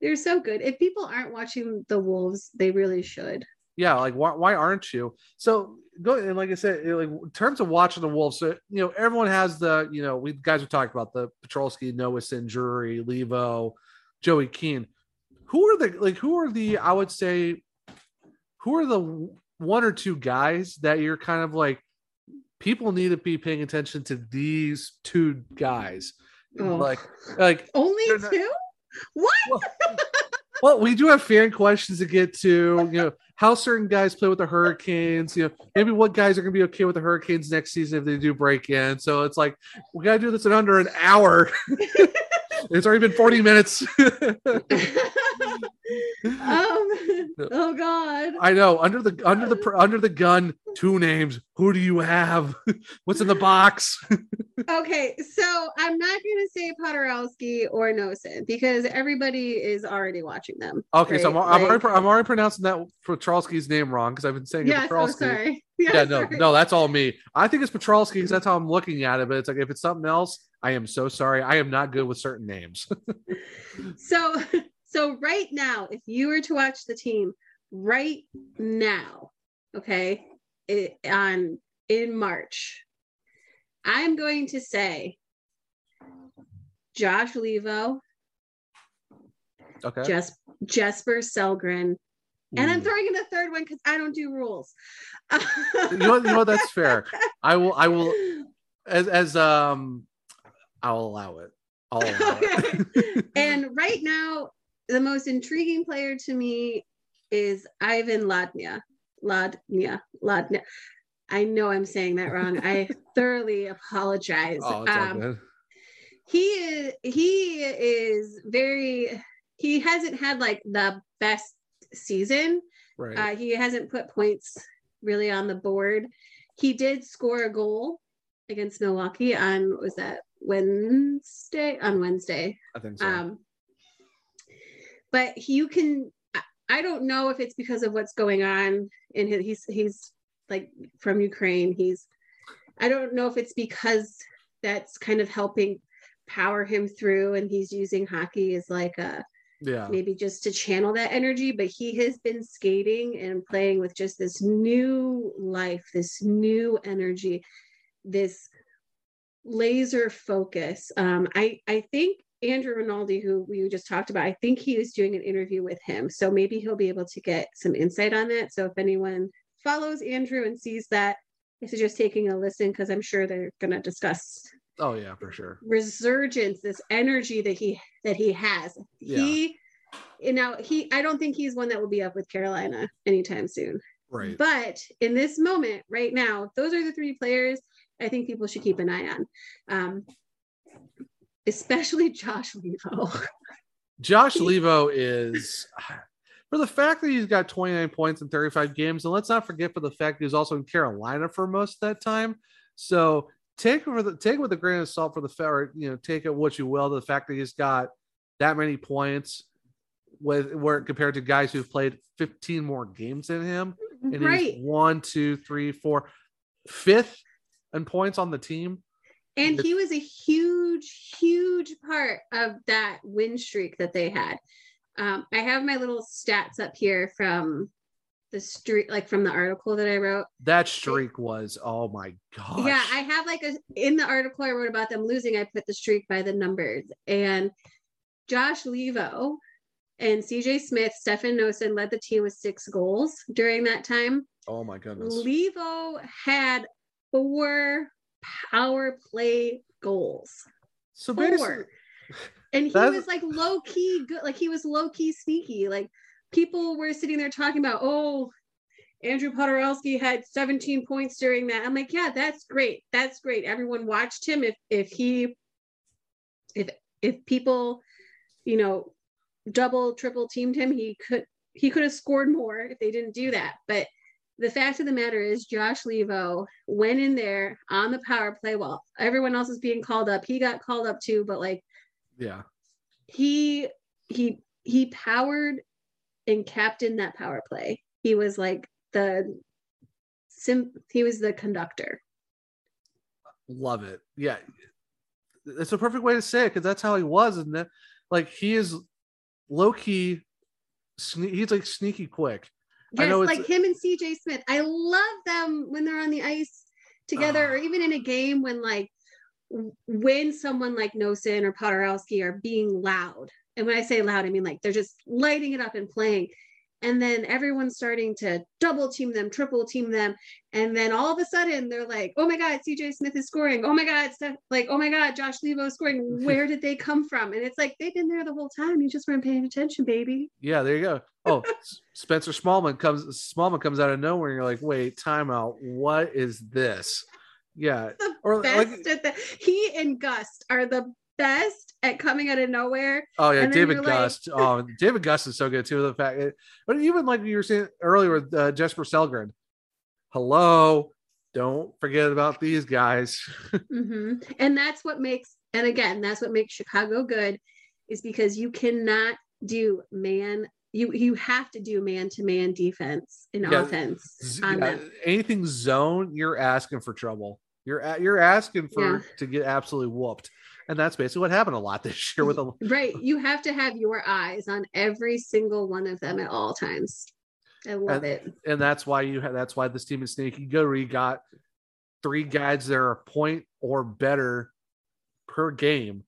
Speaker 3: they're so good. If people aren't watching the wolves, they really should.
Speaker 2: yeah like why, why aren't you so go and like i said like in terms of watching the wolves so you know everyone has the you know we guys are talking about the Petrolsky, Noah Jury, Leivo, Joey Keane. Who are the like who are the I would say who are the one or two guys that you're kind of like people need to be paying attention to these two guys
Speaker 3: Oh.
Speaker 2: like like
Speaker 3: Only
Speaker 2: They're not-
Speaker 3: two? What?
Speaker 2: well, we do have fan questions to get to. You know, how certain guys play with the Hurricanes. You know, maybe what guys are going to be okay with the Hurricanes next season if they do break in. So it's like we got to do this in under an hour. it's already been forty minutes.
Speaker 3: um, oh God.
Speaker 2: I know. Under the under the under the gun, two names. Who do you have? What's in the box?
Speaker 3: Okay, so I'm not going to say Poturalski or Noesen because everybody is already watching them.
Speaker 2: Okay, so I'm. I'm,
Speaker 3: Like-
Speaker 2: already, I'm already pronouncing that Petrolsky's name wrong because I've been saying it
Speaker 3: Yes, oh,
Speaker 2: Petrolsky.
Speaker 3: sorry.
Speaker 2: yeah, no,
Speaker 3: sorry.
Speaker 2: no, that's all me. I think it's Petrolsky because that's how I'm looking at it. But it's like if it's something else, I am so sorry. I am not good with certain names.
Speaker 3: So, so right now, if you were to watch the team right now, okay, it, on in March, I'm going to say Josh Leivo,
Speaker 2: okay.
Speaker 3: Jes- Jesper Sellgren, and I'm throwing in a third one because I don't do rules.
Speaker 2: you know, you know that's fair. I will. I will. As as um, I'll allow it. I'll allow it.
Speaker 3: and right now, the most intriguing player to me is Ivan Lodnia. Lodnia. Lodnia. I know I'm saying that wrong. I thoroughly apologize.
Speaker 2: oh, it's all
Speaker 3: Um,
Speaker 2: good.
Speaker 3: he is he is very he hasn't had like the best season.
Speaker 2: Right.
Speaker 3: Uh, he hasn't put points really on the board. He did score a goal against Milwaukee on what was that Wednesday on Wednesday.
Speaker 2: I think so.
Speaker 3: Um, but you can. I- I don't know if it's because of what's going on in his. He's he's like from Ukraine. He's. I don't know if it's because that's kind of helping power him through and he's using hockey as like a
Speaker 2: Yeah.
Speaker 3: maybe just to channel that energy but he has been skating and playing with just this new life this new energy this laser focus um i i think andrew rinaldi who we just talked about i think he was doing an interview with him so maybe he'll be able to get some insight on that so if anyone follows andrew and sees that I suggest taking a listen because i'm sure they're going to discuss
Speaker 2: Oh yeah, for sure.
Speaker 3: resurgence this energy that he that he has. He you know he i don't think he's one that will be up with carolina anytime soon.
Speaker 2: Right.
Speaker 3: but in this moment right now those are the three players i think people should keep an eye on. Um especially josh leivo.
Speaker 2: Josh Leivo is for the fact that he's got 29 points in 35 games, and let's not forget for the fact that he was also in Carolina for most of that time. So take for the take with a grain of salt for the fact, you know, take it what you will. The fact that he's got that many points with where compared to guys who've played 15 more games than him, and
Speaker 3: right
Speaker 2: he's one, two, three, four, fifth in points on the team.
Speaker 3: and he was a huge huge part of that win streak that they had um, i have my little stats up here from the street like from the article that i wrote
Speaker 2: That streak was oh my god.
Speaker 3: Yeah, I have like a in the article I wrote about them losing, I put the streak by the numbers. And Josh Leivo and CJ Smith, Stefan Noesen led the team with six goals during that time.
Speaker 2: oh my goodness.
Speaker 3: Leivo had four power play goals.
Speaker 2: So
Speaker 3: Four. And he
Speaker 2: That's-
Speaker 3: was like low key good, like he was low key sneaky. Like people were sitting there talking about, oh, Andrew Poturalski had 17 points during that. I'm like, yeah, that's great. That's great. Everyone watched him. If if he if if people, you know, double, triple teamed him, he could he could have scored more if they didn't do that. But the fact of the matter is Josh Leivo went in there on the power play while everyone else is being called up. He got called up too, but like
Speaker 2: yeah.
Speaker 3: he he he powered and captained that power play. He was like the sim he was the conductor.
Speaker 2: Love it. Yeah. It's a perfect way to say it because that's how he was. And that, like, he is low key, sne- he's like sneaky quick. I
Speaker 3: Yes,
Speaker 2: know
Speaker 3: like him and CJ Smith. I love them when they're on the ice together, or
Speaker 2: Ah.
Speaker 3: even in a game when like when someone like Noesen or Poturalski are being loud. And when I say loud, I mean like they're just lighting it up and playing. And then everyone's starting to double team them, triple team them. And then all of a sudden they're like, oh my God, CJ Smith is scoring. Oh my God, Steph, like, oh my God, Josh Leivo is scoring. Where did they come from? And it's like, they've been there the whole time. You just weren't paying attention, baby.
Speaker 2: Yeah, there you go. Oh, Spencer Smallman comes Smallman comes out of nowhere, and you're like, wait, timeout. What is this? Yeah.
Speaker 3: the
Speaker 2: Or
Speaker 3: best
Speaker 2: like
Speaker 3: at that. He and Gust are the best at coming out of nowhere.
Speaker 2: Oh yeah, David
Speaker 3: you're like-
Speaker 2: Gust. oh, David Gust is so good too. The fact, but even like you were saying earlier with uh, Jesper Sellgren. Hello, don't forget about these guys.
Speaker 3: Mhm. And that's what makes, and again, that's what makes Chicago good, is because you cannot do man. You you have to do man to man defense in
Speaker 2: Yeah,
Speaker 3: offense
Speaker 2: yeah, anything zone, you're asking for trouble. You're you're asking for
Speaker 3: Yeah.
Speaker 2: to get absolutely whooped, and that's basically what happened a lot this year with a
Speaker 3: Right. You have to have your eyes on every single one of them at all times. I love it.
Speaker 2: and that's why you have that's why this team is sneaky good. You got three guys that are a point or better per game,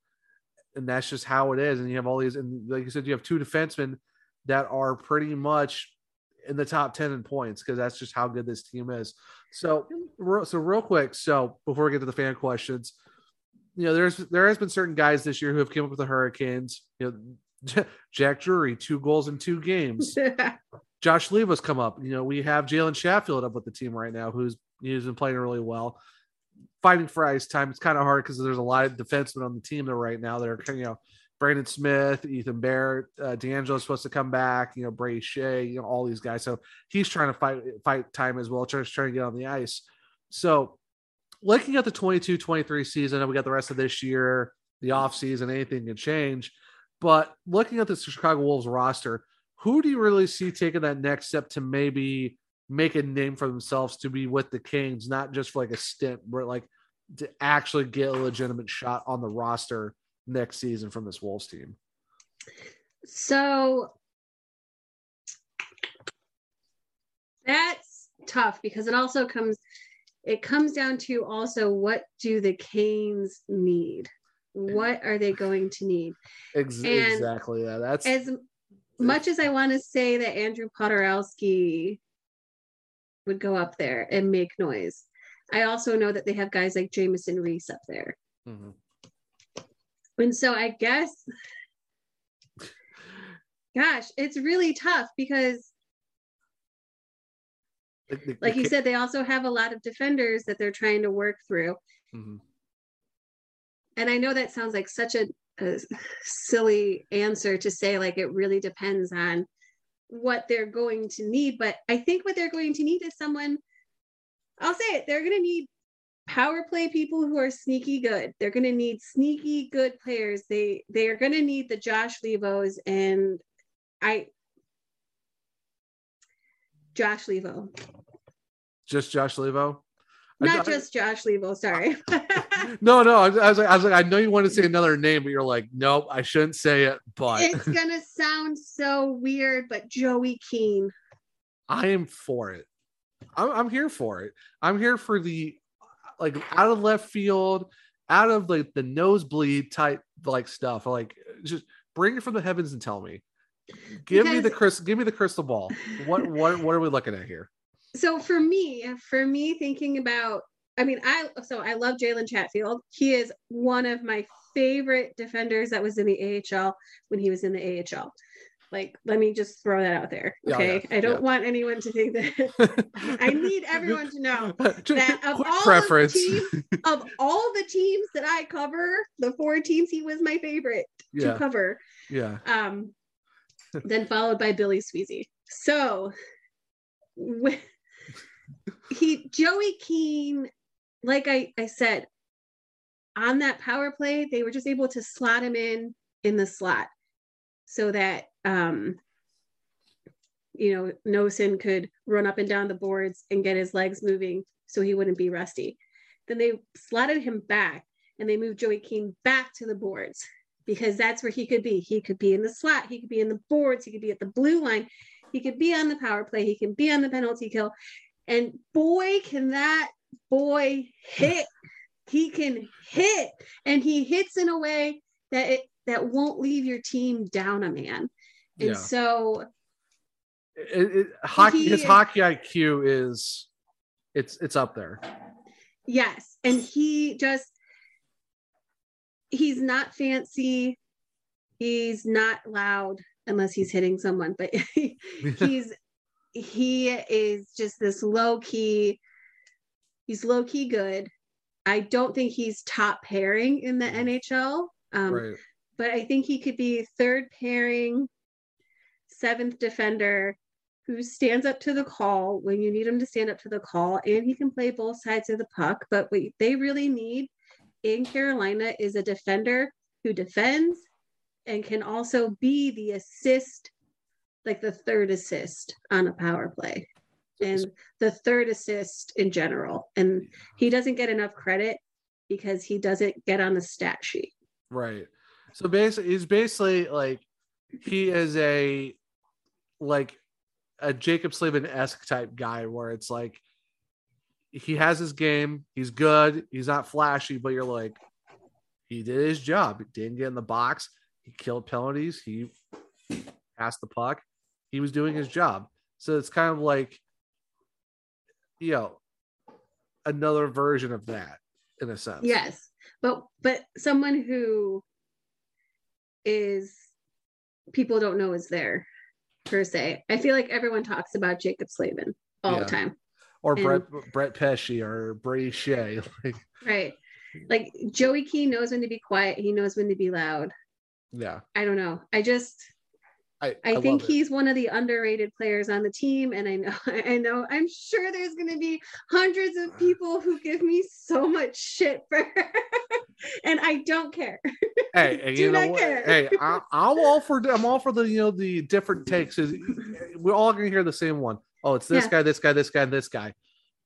Speaker 2: and that's just how it is. And you have all these, and like you said, you have two defensemen that are pretty much in the top ten in points because that's just how good this team is. So, so real quick, so before we get to the fan questions, you know, there's there has been certain guys this year who have came up with the Hurricanes. You know, Jack Drury, two goals in two games. Josh Leivo's come up. You know, we have Jalen Chatfield up with the team right now, who's he's been playing really well. Fighting for ice time, it's kind of hard because there's a lot of defensemen on the team there right now that are you know, Brendan Smith, Ethan Barrett, uh, DeAngelo's supposed to come back, you know, Bray Skjei, you know, all these guys. So he's trying to fight fight time as well, trying, trying to get on the ice. So looking at the 22 23 season, and we got the rest of this year, the off season, anything can change. But looking at the Chicago Wolves roster, who do you really see taking that next step to maybe make a name for themselves to be with the Kings, not just for like a stint, but like to actually get a legitimate shot on the roster next season from this Wolves team.
Speaker 3: So that's tough because it also comes it comes down to also what do the Canes need? What are they going to need?
Speaker 2: Ex- exactly. Yeah, that's
Speaker 3: As much as I want to say that Andrew Poturalski would go up there and make noise, I also know that they have guys like Jamieson Rees up there.
Speaker 2: Mhm.
Speaker 3: And so I guess, gosh, it's really tough because, like you said, they also have a lot of defenders that they're trying to work through.
Speaker 2: Mhm.
Speaker 3: And I know that sounds like such a, a silly answer to say, like, it really depends on what they're going to need. But I think what they're going to need is someone, I'll say it, they're going to need power play people who are sneaky good. They're going to need sneaky good players. They they are going to need the Josh Leivos and I Josh Leivo.
Speaker 2: just Josh Leivo.
Speaker 3: Not
Speaker 2: don't-
Speaker 3: just Josh Leivo, sorry.
Speaker 2: No, no. I was, I was like, I was like, I know you want to say another name, but you're like, nope, I shouldn't say it. But
Speaker 3: it's gonna sound so weird, but Joey Keane.
Speaker 2: I am for it. I'm, I'm here for it. I'm here for the like out of left field, out of like the nosebleed type like stuff. Like just bring it from the heavens and tell me. Give me the crystal. Give me the crystal ball. What what what are we looking at here?
Speaker 3: So for me, for me thinking about, I mean, I so I love Jalen Chatfield. He is one of my favorite defenders that was in the AHL when he was in the AHL. Like, let me just throw that out there. Okay.
Speaker 2: yeah,
Speaker 3: I don't
Speaker 2: yeah.
Speaker 3: want anyone to think that I need everyone to know that of
Speaker 2: quick
Speaker 3: all
Speaker 2: preference.
Speaker 3: the teams of all the teams that I cover, the four teams, he was my favorite to cover.
Speaker 2: yeah.
Speaker 3: Um, then followed by Billy Sweezey. So he Joey Keane, like I, I said, on that power play, they were just able to slot him in in the slot so that um you know Noesen could run up and down the boards and get his legs moving so he wouldn't be rusty. Then they slotted him back and they moved Joey Keane back to the boards because that's where he could be. He could be in the slot, he could be in the boards, he could be at the blue line, he could be on the power play, he can be on the penalty kill. And boy, can that boy hit. He can hit and he hits in a way that it that won't leave your team down a man. And
Speaker 2: Yeah.
Speaker 3: so
Speaker 2: It, it, hockey,
Speaker 3: He
Speaker 2: his hockey IQ is it's it's up there.
Speaker 3: Yes. And he just, he's not fancy. He's not loud unless he's hitting someone, but he's, he is just this low key, he's low key good. I don't think he's top pairing in the NHL. Um,
Speaker 2: right.
Speaker 3: but I think he could be third pairing, seventh defender who stands up to the call when you need him to stand up to the call, and he can play both sides of the puck. But what they really need in Carolina is a defender who defends and can also be the assist, like the third assist on a power play. And the third assist in general. And he doesn't get enough credit because he doesn't get on the stat sheet.
Speaker 2: Right. So basically, he's basically like he is a like a Jaccob Slavin esque type guy, where it's like he has his game, he's good, he's not flashy, but you're like he did his job. He didn't get in the box. He killed penalties. He passed the puck. He was doing his job. So it's kind of like, you know, another version of that in a sense.
Speaker 3: Yes, but but someone who is people don't know is there per se. I feel like everyone talks about Jaccob Slavin all
Speaker 2: Yeah.
Speaker 3: the time,
Speaker 2: Or
Speaker 3: And-
Speaker 2: Brett Brett Pesce or Brady Skjei. Like,
Speaker 3: right? Like Joey Key knows when to be quiet. He knows when to be loud.
Speaker 2: yeah.
Speaker 3: I don't know. I just
Speaker 2: I,
Speaker 3: I,
Speaker 2: love
Speaker 3: think he's one of the underrated players on the team, and I know I know I'm sure there's going to be hundreds of uh. people who give me so much shit for, and I don't care.
Speaker 2: hey, and
Speaker 3: do
Speaker 2: you know what?
Speaker 3: care.
Speaker 2: Hey, I, I'm all for I'm all for the you know the different takes. Is we're all gonna hear the same one. Oh, it's this
Speaker 3: Yeah.
Speaker 2: guy, this guy, this guy, and this guy.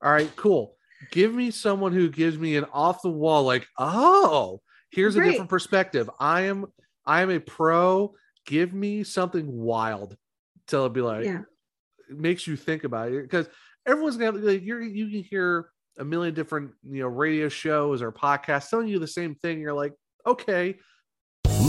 Speaker 2: All right, cool. Give me someone who gives me an off the wall, like, oh, here's a
Speaker 3: Right.
Speaker 2: different perspective. I am I am a pro. Give me something wild till it be like
Speaker 3: Yeah.
Speaker 2: it makes you think about it because everyone's gonna like you're you can hear a million different you know radio shows or podcasts telling you the same thing. You're like, okay,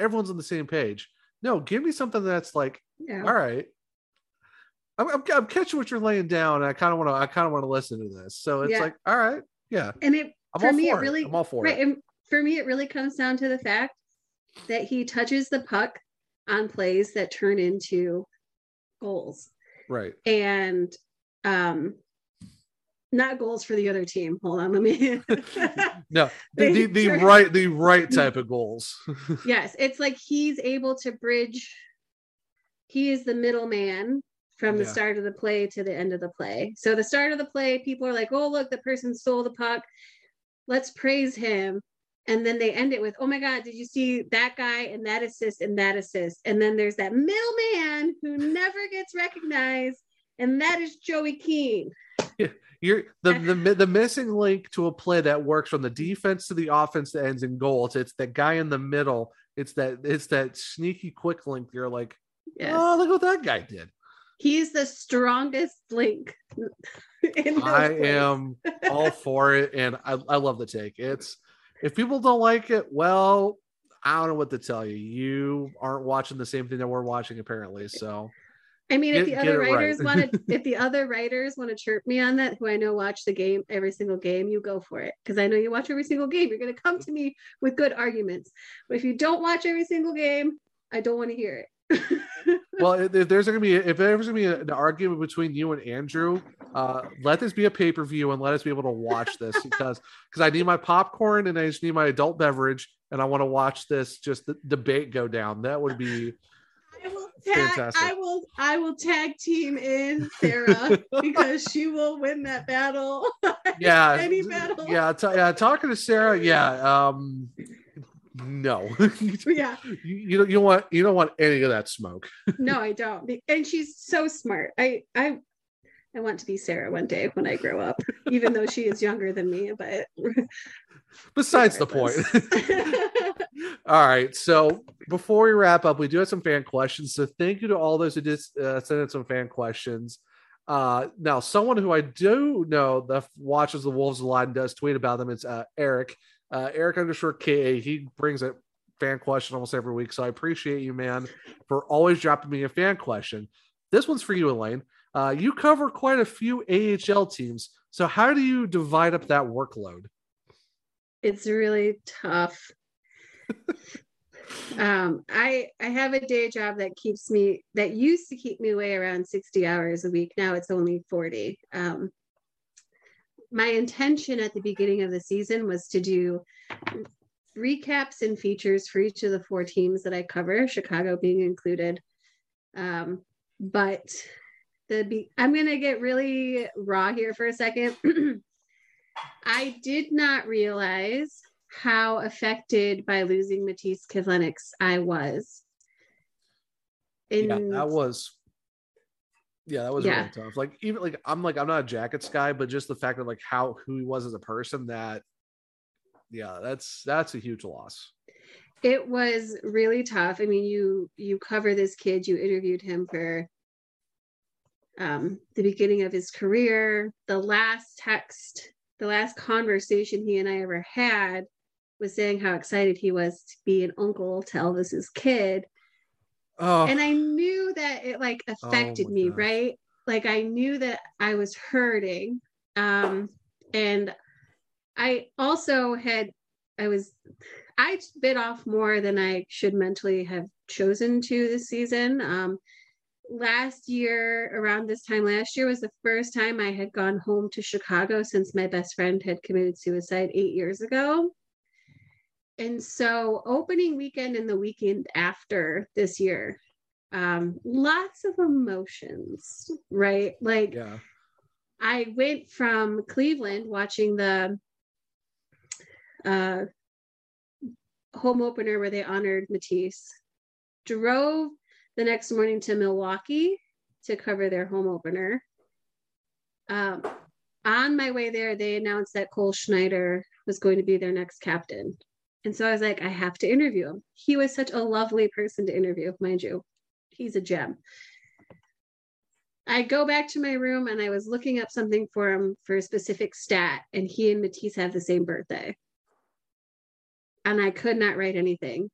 Speaker 2: Everyone's on the same page. No, give me something that's like,
Speaker 3: Yeah.
Speaker 2: all right. I'm, I'm, I'm catching what you're laying down, and I kind of want to. I kind of want to listen to this. So it's
Speaker 3: Yeah.
Speaker 2: like, all right, yeah,
Speaker 3: And it
Speaker 2: I'm
Speaker 3: for me
Speaker 2: for
Speaker 3: it
Speaker 2: it.
Speaker 3: really
Speaker 2: I'm all for
Speaker 3: right,
Speaker 2: it.
Speaker 3: and for me it really comes down to the fact that he touches the puck on plays that turn into goals
Speaker 2: right.
Speaker 3: and um not goals for the other team. Hold on, let me
Speaker 2: No, the, the, the right the right type of goals.
Speaker 3: yes, it's like he's able to bridge. He is the middleman from the
Speaker 2: Yeah.
Speaker 3: start of the play to the end of the play. So the start of the play, people are like, "Oh, look, the person stole the puck. Let's praise him." And then they end it with, "Oh my God, did you see that guy and that assist and that assist?" And then there's that middleman who never gets recognized, and that is Joey Keane.
Speaker 2: You're the, the the missing link to a play that works from the defense to the offense that ends in goals. It's that guy in the middle. It's that it's that sneaky quick link. You're like,
Speaker 3: Yes.
Speaker 2: oh, look what that guy did.
Speaker 3: He's the strongest link.
Speaker 2: I
Speaker 3: plays.
Speaker 2: am all for it, and I, I love the take. It's if people don't like it, well, I don't know what to tell you. You aren't watching the same thing that we're watching, apparently. So
Speaker 3: I mean, if the other
Speaker 2: it right.
Speaker 3: writers want to, if the other writers want to chirp me on that, who I know watch the game every single game, you go for it because I know you watch every single game. You're going to come to me with good arguments. But if you don't watch every single game, I don't want to hear it.
Speaker 2: well, if, there's gonna be if there's gonna be an argument between you and Andrew, uh, let this be a pay per view and let us be able to watch this because because I need my popcorn and I just need my adult beverage and I want to watch this just the debate go down. That would be
Speaker 3: I will tag.
Speaker 2: Fantastic.
Speaker 3: I will. I will tag team in Sarah because she will win that battle.
Speaker 2: yeah
Speaker 3: Any battle.
Speaker 2: yeah t- yeah talking to sarah yeah um no
Speaker 3: yeah.
Speaker 2: you, you don't you don't want you don't want any of that smoke
Speaker 3: No, I don't. And she's so smart. I. I. I want to be Sarah one day when I grow up, even though she is younger than me. But
Speaker 2: besides the point all right so before we wrap up we do have some fan questions so thank you to all those who did uh, send in some fan questions. Uh now someone who i do know that watches the wolves a lot and does tweet about them is uh eric. Uh eric underscore ka he brings a fan question almost every week so i appreciate you man for always dropping me a fan question. This one's for you elaine. Uh you cover quite a few ahl teams so how do you divide up that workload?
Speaker 3: It's really tough. um, I I have a day job that keeps me that used to keep me away around 60 hours a week. Now it's only 40. Um, my intention at the beginning of the season was to do recaps and features for each of the four teams that I cover, Chicago being included. Um, but the be- I'm gonna get really raw here for a second. I did not realize how affected by losing Matiss Kivlenieks I was. In,
Speaker 2: yeah, that was yeah, that was
Speaker 3: Yeah.
Speaker 2: really tough. Like even like I'm like I'm not a jackets guy, but just the fact of like how who he was as a person that yeah, that's that's a huge loss.
Speaker 3: it was really tough. I mean, you you cover this kid, you interviewed him for um, the beginning of his career. The last text, the last conversation he and I ever had was saying how excited he was to be an uncle to Elvis's kid.
Speaker 2: Oh,
Speaker 3: And I knew that it like affected
Speaker 2: my
Speaker 3: me, right? Like I knew that I was hurting. Um, and I also had, I was, I bit off more than I should mentally have chosen to this season. Um, last year, around this time last year, was the first time I had gone home to Chicago since my best friend had committed suicide eight years ago. And so, opening weekend and the weekend after this year, um, lots of emotions, right? Like,
Speaker 2: yeah.
Speaker 3: I went from Cleveland watching the uh, home opener where they honored Matiss, drove the next morning to Milwaukee to cover their home opener. Um, on my way there, they announced that Cole Schneider was going to be their next captain. And so I was like, I have to interview him. He was such a lovely person to interview, mind you. He's a gem. I go back to my room and I was looking up something for him for a specific stat, and he and Matiss have the same birthday. And I could not write anything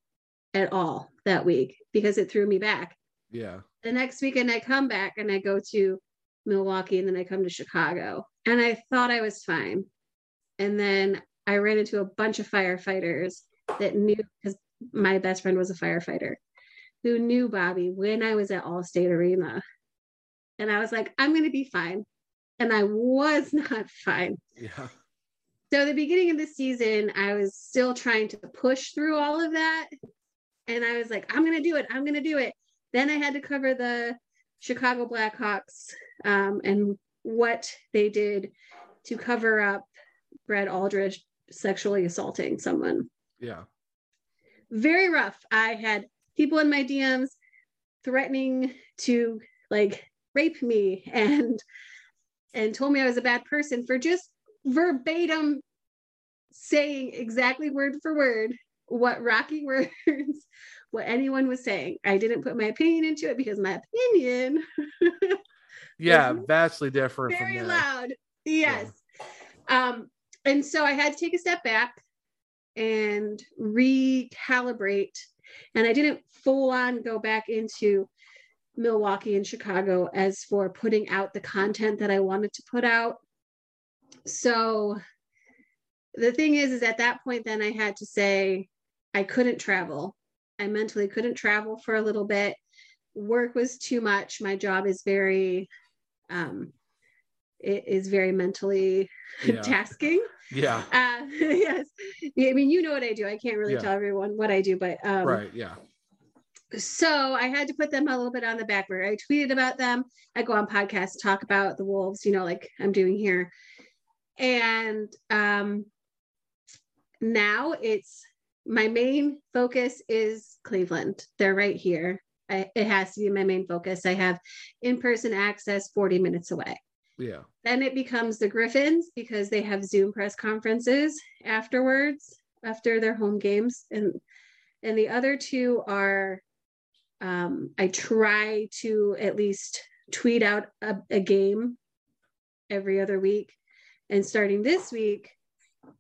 Speaker 3: at all that week because it threw me back.
Speaker 2: Yeah.
Speaker 3: The next weekend, I come back and I go to Milwaukee and then I come to Chicago. And I thought I was fine. And then I ran into a bunch of firefighters that knew because my best friend was a firefighter who knew Bobby when I was at Allstate Arena. And I was like, I'm going to be fine. And I was not fine.
Speaker 2: Yeah.
Speaker 3: So the beginning of the season, I was still trying to push through all of that. And I was like, I'm gonna do it. I'm gonna do it. Then I had to cover the Chicago Blackhawks um, and what they did to cover up Brad Aldrich sexually assaulting someone.
Speaker 2: Yeah.
Speaker 3: Very rough. I had people in my DMs threatening to like rape me and and told me I was a bad person for just verbatim saying exactly word for word what rocky words what anyone was saying i didn't put my opinion into it because my opinion
Speaker 2: Yeah. Vastly different
Speaker 3: very loud yes um and so i had to take a step back and recalibrate. And i didn't full on go back into milwaukee and chicago as for putting out the content that i wanted to put out. So the thing is is at that point then i had to say i couldn't travel. I mentally couldn't travel for a little bit. Work was too much. My job is very um it is very mentally
Speaker 2: Yeah.
Speaker 3: tasking
Speaker 2: Yeah.
Speaker 3: uh yes i mean you know what i do i can't really
Speaker 2: Yeah.
Speaker 3: tell everyone what i do but um
Speaker 2: Right. Yeah.
Speaker 3: so I had to put them a little bit on the back burner. I tweeted about them. I go on podcasts, talk about the wolves, you know, like I'm doing here. And um now it's my main focus is Cleveland. They're right here. I, it has to be my main focus. I have in-person access 40 minutes away.
Speaker 2: Yeah.
Speaker 3: Then it becomes the Griffins because they have Zoom press conferences afterwards after their home games and and the other two are um, I try to at least tweet out a, a game every other week. And starting this week,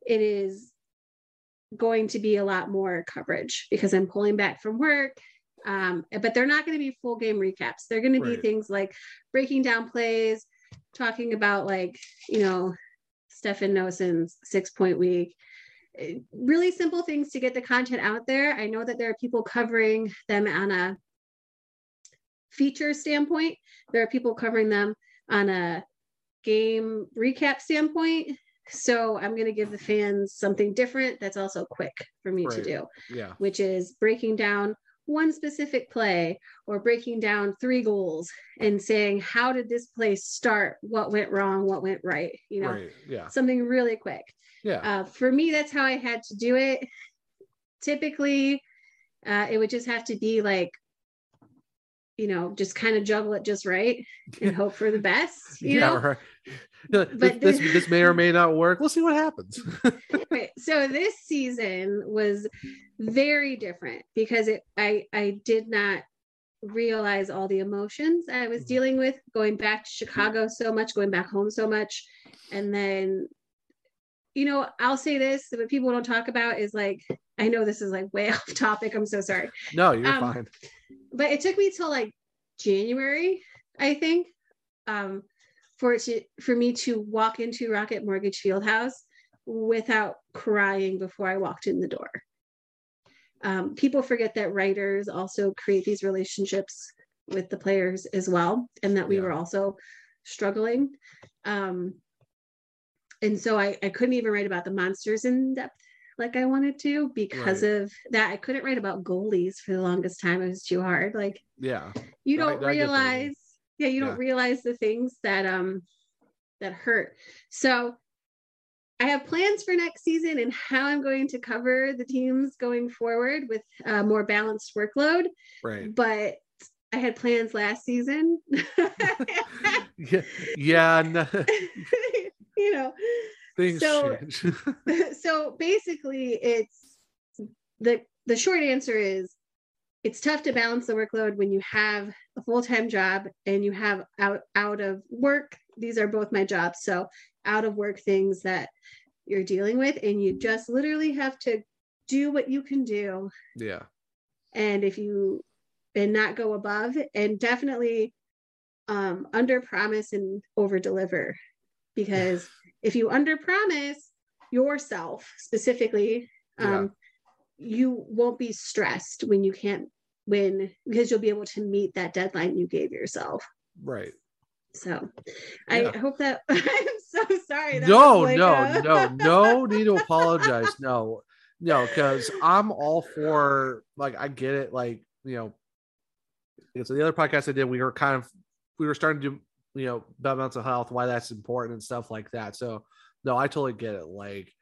Speaker 3: it is going to be a lot more coverage because I'm pulling back from work. Um, but they're not going to be full game recaps. They're going to be things like breaking down plays, talking about like, you know, Stefan Noesen's six point week, eh, really simple things to get the content out there. I know that there are people covering them on a feature standpoint, there are people covering them on a game recap standpoint. So I'm going to give the fans something different that's also quick for me to do,
Speaker 2: Yeah.
Speaker 3: which is breaking down one specific play or breaking down three goals and saying, how did this play start? What went wrong? What went right? You know,
Speaker 2: Right. Yeah.
Speaker 3: something really quick.
Speaker 2: Yeah.
Speaker 3: Uh, for me, that's how I had to do it. Typically, uh, it would just have to be like, you know, just kind of juggle it just right and hope for the best. You
Speaker 2: yeah.
Speaker 3: know,
Speaker 2: Right. This,
Speaker 3: But
Speaker 2: this
Speaker 3: this-
Speaker 2: this may or may not work. We'll see what happens.
Speaker 3: Right. so this season was very different because it I I did not realize all the emotions I was dealing with going back to Chicago so much, going back home so much. And then, you know, I'll say this, what people don't talk about is like, I know this is like way off topic. I'm so sorry.
Speaker 2: No, you're
Speaker 3: Um,
Speaker 2: fine.
Speaker 3: But it took me till like January, I think, um, for it to for me to walk into Rocket Mortgage Fieldhouse without crying before I walked in the door. Um, people forget that writers also create these relationships with the players as well, and that we
Speaker 2: Yeah.
Speaker 3: were also struggling. Um, and so I, I couldn't even write about the monsters in depth like I wanted to because
Speaker 2: Right.
Speaker 3: of that. I couldn't write about goalies for the longest time. It was too hard. Like
Speaker 2: Yeah.
Speaker 3: you don't
Speaker 2: I
Speaker 3: realize yeah you don't realize the things that um that hurt so i have plans for next season and how i'm going to cover the teams going forward with a more balanced workload
Speaker 2: Right.
Speaker 3: but i had plans last season
Speaker 2: Yeah. Yeah. No,
Speaker 3: you know
Speaker 2: things
Speaker 3: So- so basically it's the the short answer is it's tough to balance the workload when you have a full-time job and you have out out of work. These are both my jobs. So out of work things that you're dealing with and you just literally have to do what you can do.
Speaker 2: Yeah.
Speaker 3: and if you and not go above and definitely um under promise and over deliver because if you under promise yourself specifically um you won't be stressed when you can't win because you'll be able to meet that deadline you gave yourself
Speaker 2: Right.
Speaker 3: so
Speaker 2: Yeah.
Speaker 3: i hope that i'm so sorry that
Speaker 2: no,
Speaker 3: like
Speaker 2: no,
Speaker 3: a-
Speaker 2: no, no need to apologize. No, no, because I'm all for like I get it. Like you know, so the other podcast I did, we were kind of we were starting to do you know about mental health, why that's important and stuff like that. So no, I totally get it. Like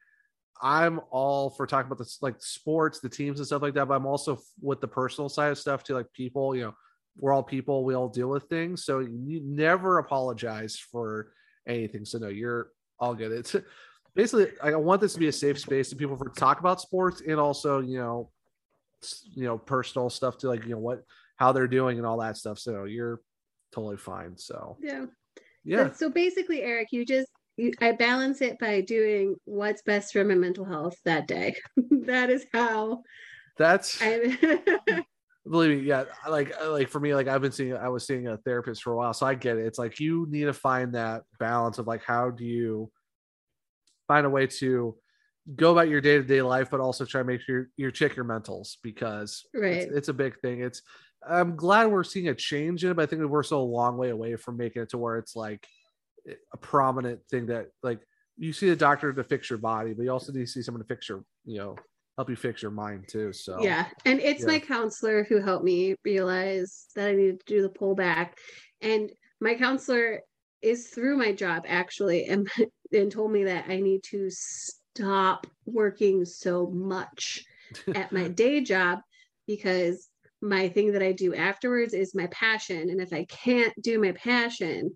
Speaker 2: I'm all for talking about this like sports, the teams and stuff like that, but I'm also with the personal side of stuff to Like people, you know, we're all people, we all deal with things. So you never apologize for anything. So no, you're all good. It's basically I want this to be a safe space to people for talk about sports and also, you know, you know, personal stuff to like, you know, what how they're doing and all that stuff. So you're totally fine. So
Speaker 3: yeah
Speaker 2: yeah.
Speaker 3: But so basically, Eric, you just you, I balance it by doing what's best for my mental health that day. that is how
Speaker 2: That's
Speaker 3: I.
Speaker 2: believe me, yeah. Like uh, like for me, like I've been seeing I was seeing a therapist for a while, so I get it. It's like you need to find that balance of like how do you find a way to go about your day-to-day life, but also try to make sure you check your mentals because
Speaker 3: Right.
Speaker 2: it's, it's a big thing. It's I'm glad we're seeing a change in it, but I think we're still a long way away from making it to where it's like a prominent thing that like you see a doctor to fix your body, but you also need to see someone to fix your, you know, help you fix your mind too. So
Speaker 3: yeah, and it's
Speaker 2: Yeah.
Speaker 3: my counselor who helped me realize that I needed to do the pullback, and my counselor is through my job actually, and and told me that I need to stop working so much at my day job because my thing that I do afterwards is my passion. And if I can't do my passion,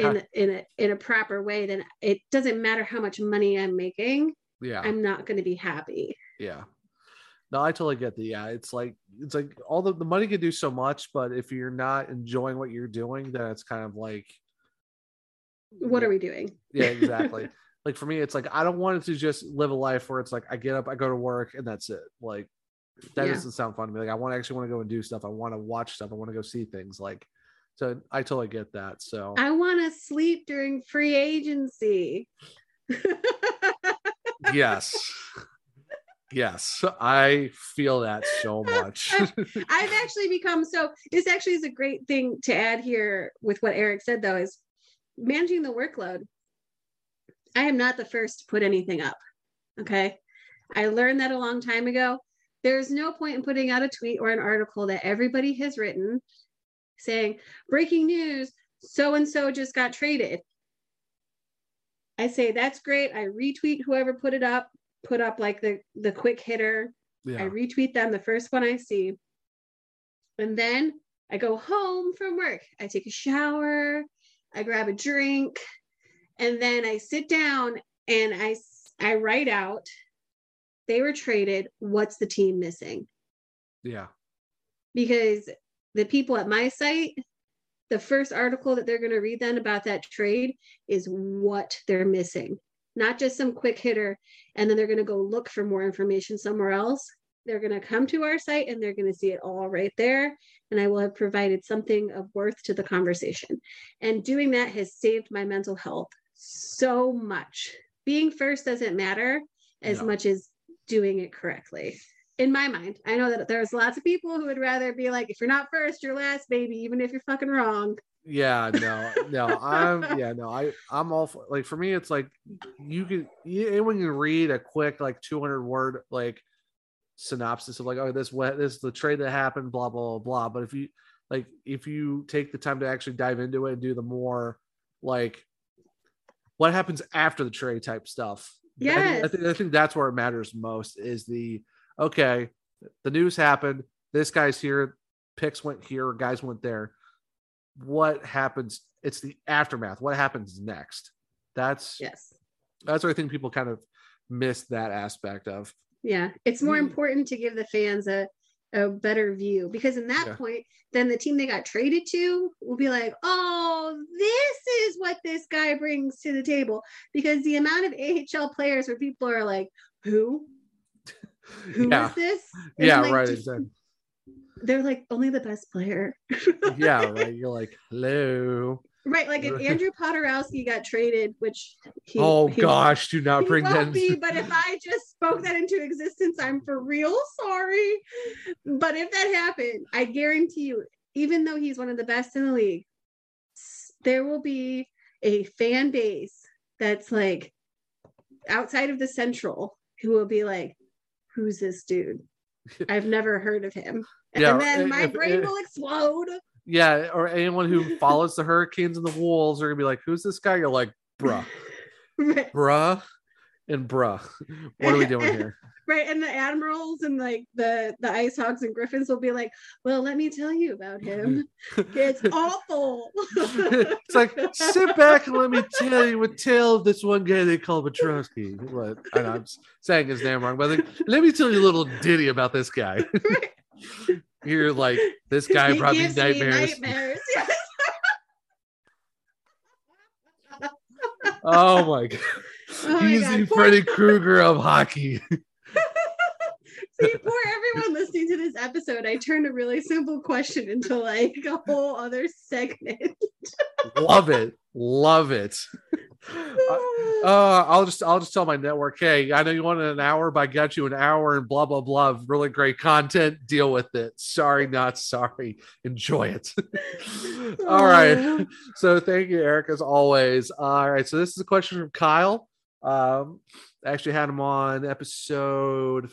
Speaker 3: In in a in a proper way, then it doesn't matter how much money I'm making.
Speaker 2: yeah.
Speaker 3: I'm not going to be happy.
Speaker 2: Yeah. No, I totally get the yeah. It's like it's like all the, the money can do so much, but if you're not enjoying what you're doing, then it's kind of like
Speaker 3: What are we doing?
Speaker 2: yeah, exactly. like for me, it's like I don't want it to just live a life where it's like I get up, I go to work, and that's it. Like that
Speaker 3: Yeah.
Speaker 2: doesn't sound fun to me. Like I want to actually want to go and do stuff. I want to watch stuff. I want to go see things. Like so, I totally get that. So
Speaker 3: I want to sleep during free agency.
Speaker 2: yes, yes, I feel that so much.
Speaker 3: I've actually become so this actually is a great thing to add here with what Eric said though is managing the workload. I am not the first to put anything up. Okay. I learned that a long time ago. There's no point in putting out a tweet or an article that everybody has written saying, breaking news, so and so just got traded. I say, that's great. I retweet whoever put it up, put up like the, the quick hitter.
Speaker 2: Yeah.
Speaker 3: I retweet them, the first one I see. And then I go home from work. I take a shower, I grab a drink, and then I sit down and I, I write out they were traded, what's the team missing?
Speaker 2: yeah.
Speaker 3: Because the people at my site, the first article that they're going to read then about that trade is what they're missing, not just some quick hitter. And then they're going to go look for more information somewhere else. They're going to come to our site and they're going to see it all right there. And I will have provided something of worth to the conversation. And doing that has saved my mental health so much. Being first doesn't matter as
Speaker 2: No.
Speaker 3: much as doing it correctly. In my mind, I know that there's lots of people who would rather be like, if you're not first, you're last, baby, even if you're fucking wrong.
Speaker 2: Yeah, no, no, I'm yeah, no, I I'm all for, like for me, it's like you can you, anyone can read a quick like 200 word like synopsis of like oh this what this is the trade that happened blah blah blah blah. But if you like if you take the time to actually dive into it and do the more like what happens after the trade type stuff. I I think, I think that's where it matters most is the okay, the news happened. This guy's here, picks went here, guys went there. What happens? It's the aftermath. What happens next? That's
Speaker 3: Yes.
Speaker 2: that's what I think people kind of miss that aspect of.
Speaker 3: Yeah. It's more
Speaker 2: Mm.
Speaker 3: important to give the fans a, a better view because in that
Speaker 2: Yeah.
Speaker 3: point, then the team they got traded to will be like, oh, this is what this guy brings to the table. Because the amount of AHL players where people are like, who? Who is
Speaker 2: yeah,
Speaker 3: this? And
Speaker 2: yeah,
Speaker 3: like,
Speaker 2: right.
Speaker 3: just-
Speaker 2: Exactly.
Speaker 3: They're like only the best player.
Speaker 2: Yeah, right. You're like, hello.
Speaker 3: Right, like if Andrew Poturalski got traded, which he,
Speaker 2: oh
Speaker 3: he-
Speaker 2: gosh, do not bring that.
Speaker 3: won't be, but if I just spoke that into existence, I'm for real sorry. But if that happened, I guarantee you, even though he's one of the best in the league, there will be a fan base that's like outside of the central who will be like, Who's this dude? I've never heard of him. And
Speaker 2: Yeah,
Speaker 3: then
Speaker 2: eh,
Speaker 3: my
Speaker 2: if-
Speaker 3: brain
Speaker 2: if-
Speaker 3: will explode.
Speaker 2: yeah, or anyone who follows the Hurricanes and the Wolves are gonna be like, "Who's this guy?" You're like, "Bruh, bruh, and bruh. What are we doing here?"
Speaker 3: right and the admirals and like the the ice hogs and griffins will be like well let me tell you about him it's awful
Speaker 2: it's like sit back and let me tell you a tale of this one guy they call Petrovsky. What I'm saying his name wrong, but like, let me tell you a little ditty about this guy. You're like, this guy brought me
Speaker 3: gives me
Speaker 2: nightmares.
Speaker 3: nightmares. Yes.
Speaker 2: Oh my god.
Speaker 3: Oh
Speaker 2: He's
Speaker 3: God.
Speaker 2: the
Speaker 3: Poor-
Speaker 2: Freddy Krueger of hockey.
Speaker 3: See, poor everyone listening to this episode. I turned a really simple question into like a whole other segment.
Speaker 2: Love it. Love it. Uh, I'll just I'll just tell my network, hey, I know you wanted an hour, but I got you an hour and blah blah blah really great content. Deal with it. Sorry, not sorry. Enjoy it. All right. So thank you, Eric, as always. All right. So this is a question from Kyle. Um, I actually had him on episode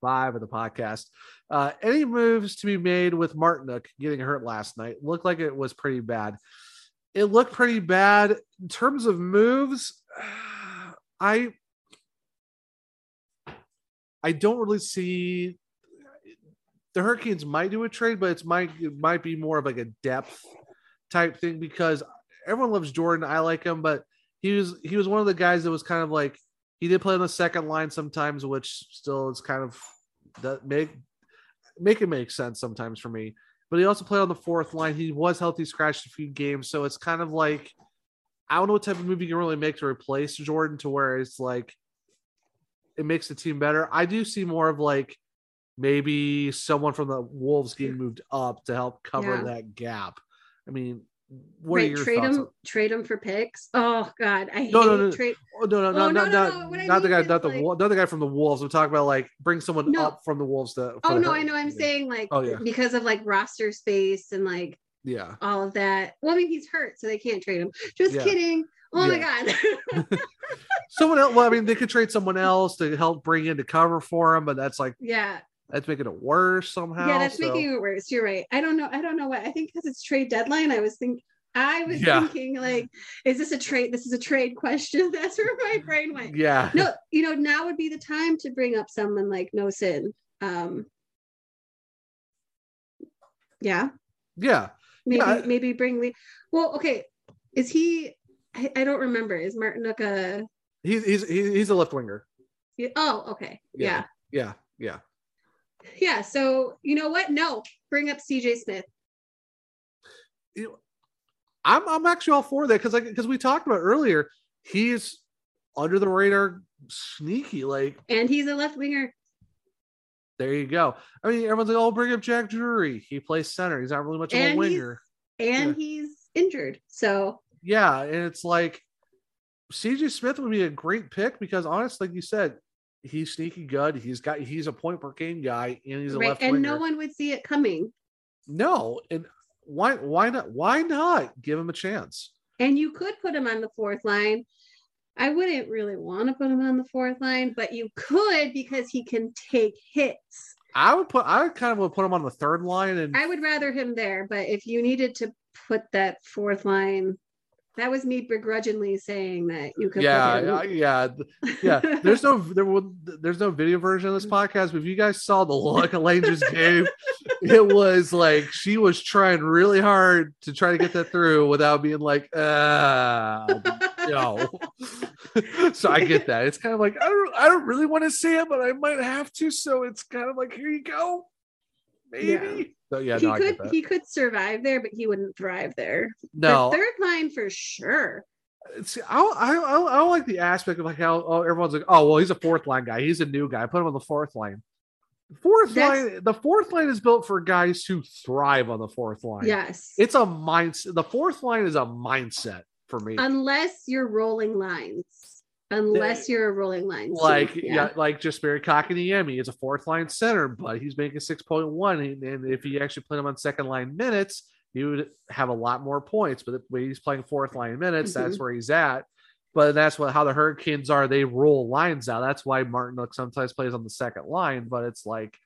Speaker 2: five of the podcast. Uh, any moves to be made with Martinook getting hurt last night? Looked like it was pretty bad. It looked pretty bad in terms of moves. I I don't really see the Hurricanes might do a trade, but it's might it might be more of like a depth type thing because everyone loves Jordan. I like him, but he was he was one of the guys that was kind of like he did play on the second line sometimes, which still is kind of that make make it make sense sometimes for me. But he also played on the fourth line. He was healthy, scratched a few games, so it's kind of like I don't know what type of move you can really make to replace Jordan to where it's like it makes the team better. I do see more of like maybe someone from the Wolves game moved up to help cover
Speaker 3: Yeah.
Speaker 2: that gap. I mean, what
Speaker 3: right,
Speaker 2: are your
Speaker 3: trade
Speaker 2: thoughts?
Speaker 3: him, trade him for picks. Oh God, I hate
Speaker 2: No, no, no.
Speaker 3: trade.
Speaker 2: Oh, no, no, no,
Speaker 3: Oh, no,
Speaker 2: not,
Speaker 3: no,
Speaker 2: not,
Speaker 3: no. What
Speaker 2: not the guy, not the
Speaker 3: like-
Speaker 2: not the guy from the Wolves. I'm talking about like bring someone
Speaker 3: No.
Speaker 2: up from the Wolves to.
Speaker 3: Oh no, I know. I'm saying like
Speaker 2: Oh, yeah.
Speaker 3: because of like roster space and like
Speaker 2: Yeah,
Speaker 3: all of that. Well, I mean, he's hurt, so they can't trade him. Just
Speaker 2: Yeah.
Speaker 3: kidding. Oh my god.
Speaker 2: Someone else. Well, I mean, they could trade someone else to help bring in to cover for him, but that's like
Speaker 3: yeah.
Speaker 2: That's making it worse somehow.
Speaker 3: Yeah, that's
Speaker 2: so-
Speaker 3: making it worse. You're right. I don't know. I don't know what. I think because it's trade deadline. I was thinking. I was
Speaker 2: Yeah.
Speaker 3: thinking like, is this a trade? This is a trade question. That's where my brain went.
Speaker 2: Yeah.
Speaker 3: No, you know, now would be the time to bring up someone like Noesen. Um, yeah,
Speaker 2: Yeah.
Speaker 3: maybe
Speaker 2: Yeah.
Speaker 3: maybe bring Lee. Well, okay, is he? I, I don't remember. Is Martinook a?
Speaker 2: He's he's he's he's a left winger.
Speaker 3: Oh, okay, yeah.
Speaker 2: Yeah. Yeah.
Speaker 3: yeah, So you know what? No, bring up CJ Smith.
Speaker 2: You know, I'm I'm actually all for that because like because we talked about earlier, he's under the radar, sneaky. Like
Speaker 3: And he's a left winger.
Speaker 2: there you go. I mean, everyone's like, "Oh, bring up Jack Drury. He plays center. He's not really much of a
Speaker 3: And
Speaker 2: winger."
Speaker 3: and
Speaker 2: Yeah.
Speaker 3: he's injured. So
Speaker 2: Yeah, and it's like CJ Smith would be a great pick because honestly, like you said, he's sneaky good. He's got he's a point per game guy and he's a
Speaker 3: right,
Speaker 2: left
Speaker 3: and
Speaker 2: winger.
Speaker 3: no one would see it coming.
Speaker 2: no, and why why not why not give him a chance?
Speaker 3: And you could put him on the fourth line. I wouldn't really want to put him on the fourth line, but you could because he can take hits.
Speaker 2: I would put I would kind of would put him on the third line and
Speaker 3: I would rather him there, but if you needed to put that fourth line, that was me begrudgingly saying that you could
Speaker 2: yeah, yeah, yeah, yeah. There's no there will there's no video version of this podcast. But if you guys saw the look Elaine just gave, it was like she was trying really hard to try to get that through without being like, uh no. so I get that. It's kind of like I don't I don't really want to see it, but I might have to. So it's kind of like here you go, maybe.
Speaker 3: Yeah.
Speaker 2: So yeah,
Speaker 3: he
Speaker 2: no,
Speaker 3: could he could survive there, but he wouldn't thrive there.
Speaker 2: no,
Speaker 3: The third line for sure.
Speaker 2: Uh, see, I, I, I, like the aspect of like how oh, everyone's like, oh, well, he's a fourth line guy. He's a new guy. Put him on the fourth line. Fourth
Speaker 3: That's-
Speaker 2: line, the fourth line is built for guys who thrive on the fourth line.
Speaker 3: Yes.
Speaker 2: It's a mindset. The fourth line is a mindset for me.
Speaker 3: unless you're rolling lines. Unless you're a rolling line.
Speaker 2: like yeah. like Jesperi Kotkaniemi is a fourth line center, but he's making six point one, and, if you actually put him on second line minutes, he would have a lot more points. But when he's playing fourth line minutes, that's
Speaker 3: Mhm.
Speaker 2: where he's at. But that's what how the Hurricanes are. They roll lines out. That's why Martin sometimes plays on the second line. But it's like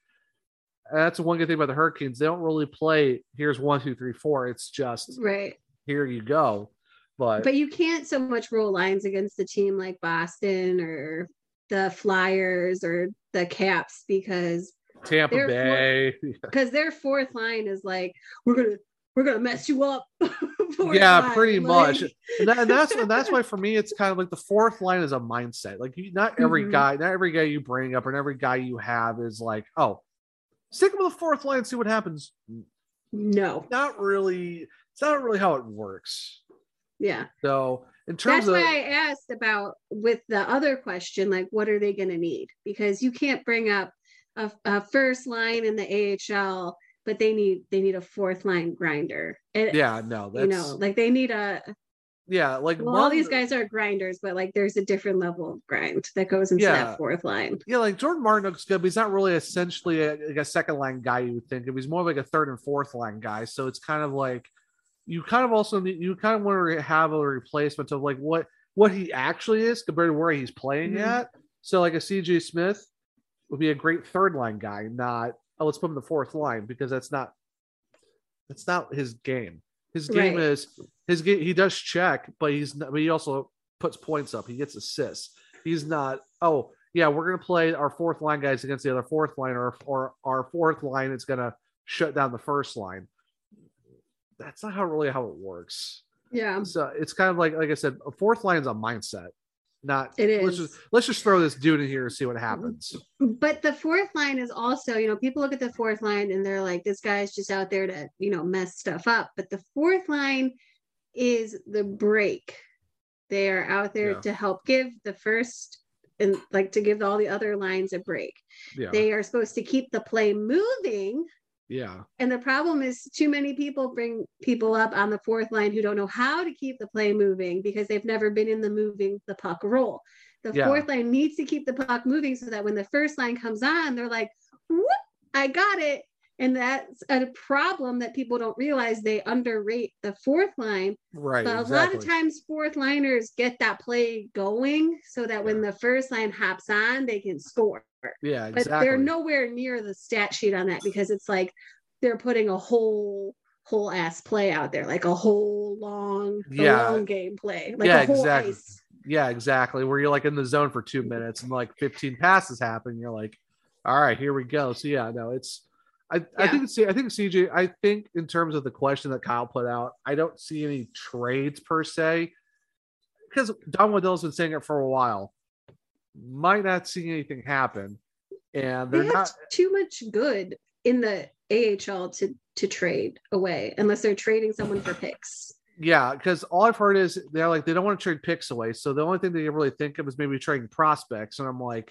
Speaker 2: that's one good thing about the Hurricanes. They don't really play. Here's one, two, three, four. It's just
Speaker 3: right.
Speaker 2: here you go. But,
Speaker 3: But you can't so much roll lines against a team like Boston or the Flyers or the Caps because
Speaker 2: Tampa
Speaker 3: they're
Speaker 2: Bay,
Speaker 3: because their fourth line is like we're gonna we're gonna mess you up.
Speaker 2: yeah,
Speaker 3: line,
Speaker 2: pretty
Speaker 3: like-
Speaker 2: much. And, that, and that's and that's why for me it's kind of like the fourth line is a mindset. Like you, not every
Speaker 3: Mhm.
Speaker 2: guy, not every guy you bring up, and every guy you have is like, oh, stick him with the fourth line, see what happens.
Speaker 3: No.
Speaker 2: Not really. It's not really how it works.
Speaker 3: Yeah.
Speaker 2: So in terms
Speaker 3: That's
Speaker 2: of
Speaker 3: why I asked about with the other question, like what are they going to need? Because you can't bring up a, a first line in the AHL, but they need they need a fourth line grinder.
Speaker 2: Yeah, no, that's
Speaker 3: you know, like they need a
Speaker 2: yeah, like
Speaker 3: well, all these guys are grinders, but like there's a different level of grind that goes into
Speaker 2: Yeah.
Speaker 3: that fourth line.
Speaker 2: Yeah, like Jordan Martin's good, but he's not really essentially a, like a second line guy. You would think he's more like a third and fourth line guy. So it's kind of like you kind of also need, you kind of want to have a replacement of like what what he actually is compared to where he's playing
Speaker 3: Mhm.
Speaker 2: at. So like a CJ Smith would be a great third line guy, not oh let's put him in the fourth line because that's not that's not his game. His game
Speaker 3: Right.
Speaker 2: is his game. He does check, but he's not, but he also puts points up. He gets assists. He's not. Oh yeah, we're gonna play our fourth line guys against the other fourth line, or or our fourth line is gonna shut down the first line. That's not how really how it works.
Speaker 3: Yeah.
Speaker 2: So it's kind of like like I said, a fourth line is a mindset. Not
Speaker 3: it is.
Speaker 2: Let's just let's just throw this dude in here and see what happens.
Speaker 3: But the fourth line is also, you know, people look at the fourth line and they're like, this guy's just out there to, you know, mess stuff up. But the fourth line is the break. They are out there
Speaker 2: Yeah.
Speaker 3: to help give the first and like to give all the other lines a break.
Speaker 2: Yeah,
Speaker 3: They are supposed to keep the play moving.
Speaker 2: Yeah,
Speaker 3: And the problem is too many people bring people up on the fourth line who don't know how to keep the play moving because they've never been in the moving the puck role. The
Speaker 2: Yeah.
Speaker 3: fourth line needs to keep the puck moving so that when the first line comes on, they're like, whoop, I got it. And that's a problem that people don't realize. They underrate the fourth line.
Speaker 2: Right.
Speaker 3: But a lot of times, fourth liners get that play going so that when the first line hops on, they can score.
Speaker 2: Yeah, exactly.
Speaker 3: But they're nowhere near the stat sheet on that because it's like they're putting a whole whole ass play out there, like a whole long,
Speaker 2: Yeah.
Speaker 3: long game play, like
Speaker 2: Yeah,
Speaker 3: a whole
Speaker 2: exactly.
Speaker 3: ice.
Speaker 2: yeah, exactly. Where you're like in the zone for two minutes and like 15 passes happen. You're like, all right, here we go. So yeah, no, it's I, I think see I think CJ, I think in terms of the question that Kyle put out, I don't see any trades per se. Because Don Waddell's been saying it for a while. Might not see anything happen. And
Speaker 3: They
Speaker 2: they're
Speaker 3: have
Speaker 2: not
Speaker 3: too much good in the AHL to to trade away unless they're trading someone for picks.
Speaker 2: Yeah, because all I've heard is they're like they don't want to trade picks away. So the only thing they really think of is maybe trading prospects. And I'm like,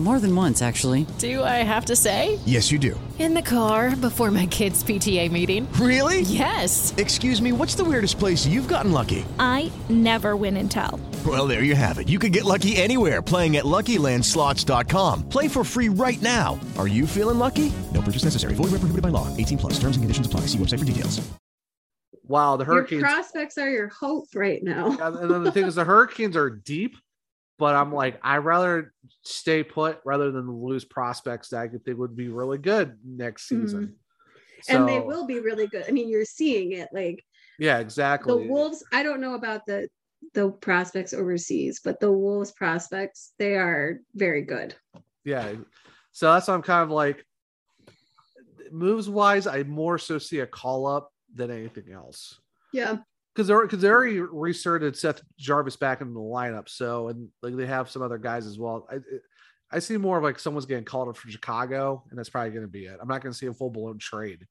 Speaker 5: More than once, actually.
Speaker 6: Do I have to say?
Speaker 7: Yes, you do.
Speaker 6: In the car before my kids' PTA meeting.
Speaker 7: Really?
Speaker 6: Yes.
Speaker 7: Excuse me, what's the weirdest place you've gotten lucky?
Speaker 8: I never win and tell.
Speaker 7: Well, there you have it. You can get lucky anywhere playing at LuckyLandSlots.com. Play for free right now. Are you feeling lucky? No purchase necessary. Void where prohibited by law. 18 plus. Terms and conditions apply. See website for details.
Speaker 2: wow, the
Speaker 3: Your
Speaker 2: Hurricanes.
Speaker 3: prospects are your hope right now.
Speaker 2: and then the thing is, the Hurricanes are deep, but I'm like, I'd rather stay put rather than lose prospects that I think would be really good next mm-hmm. season.
Speaker 3: and they will be really good. I mean, you're seeing it like
Speaker 2: Yeah, exactly. the.
Speaker 3: Wolves. I don't know about the the prospects overseas, but the Wolves prospects they are very good.
Speaker 2: Yeah. So that's why I'm kind of like, moves wise, I more so see a call up than anything else.
Speaker 3: Yeah,
Speaker 2: because they're because they already resurged Seth Jarvis back in the lineup. So and like they have some other guys as well. I I see more of like someone's getting called up from Chicago, and that's probably going to be it. I'm not going to see a full blown trade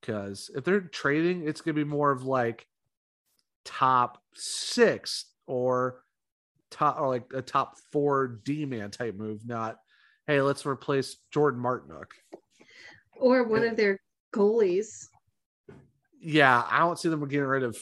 Speaker 2: because if they're trading, it's going to be more of like top six or top or like a top four D man type move, not hey let's replace Jordan Martinook.
Speaker 3: or one of their goalies.
Speaker 2: Yeah, I don't see them getting rid of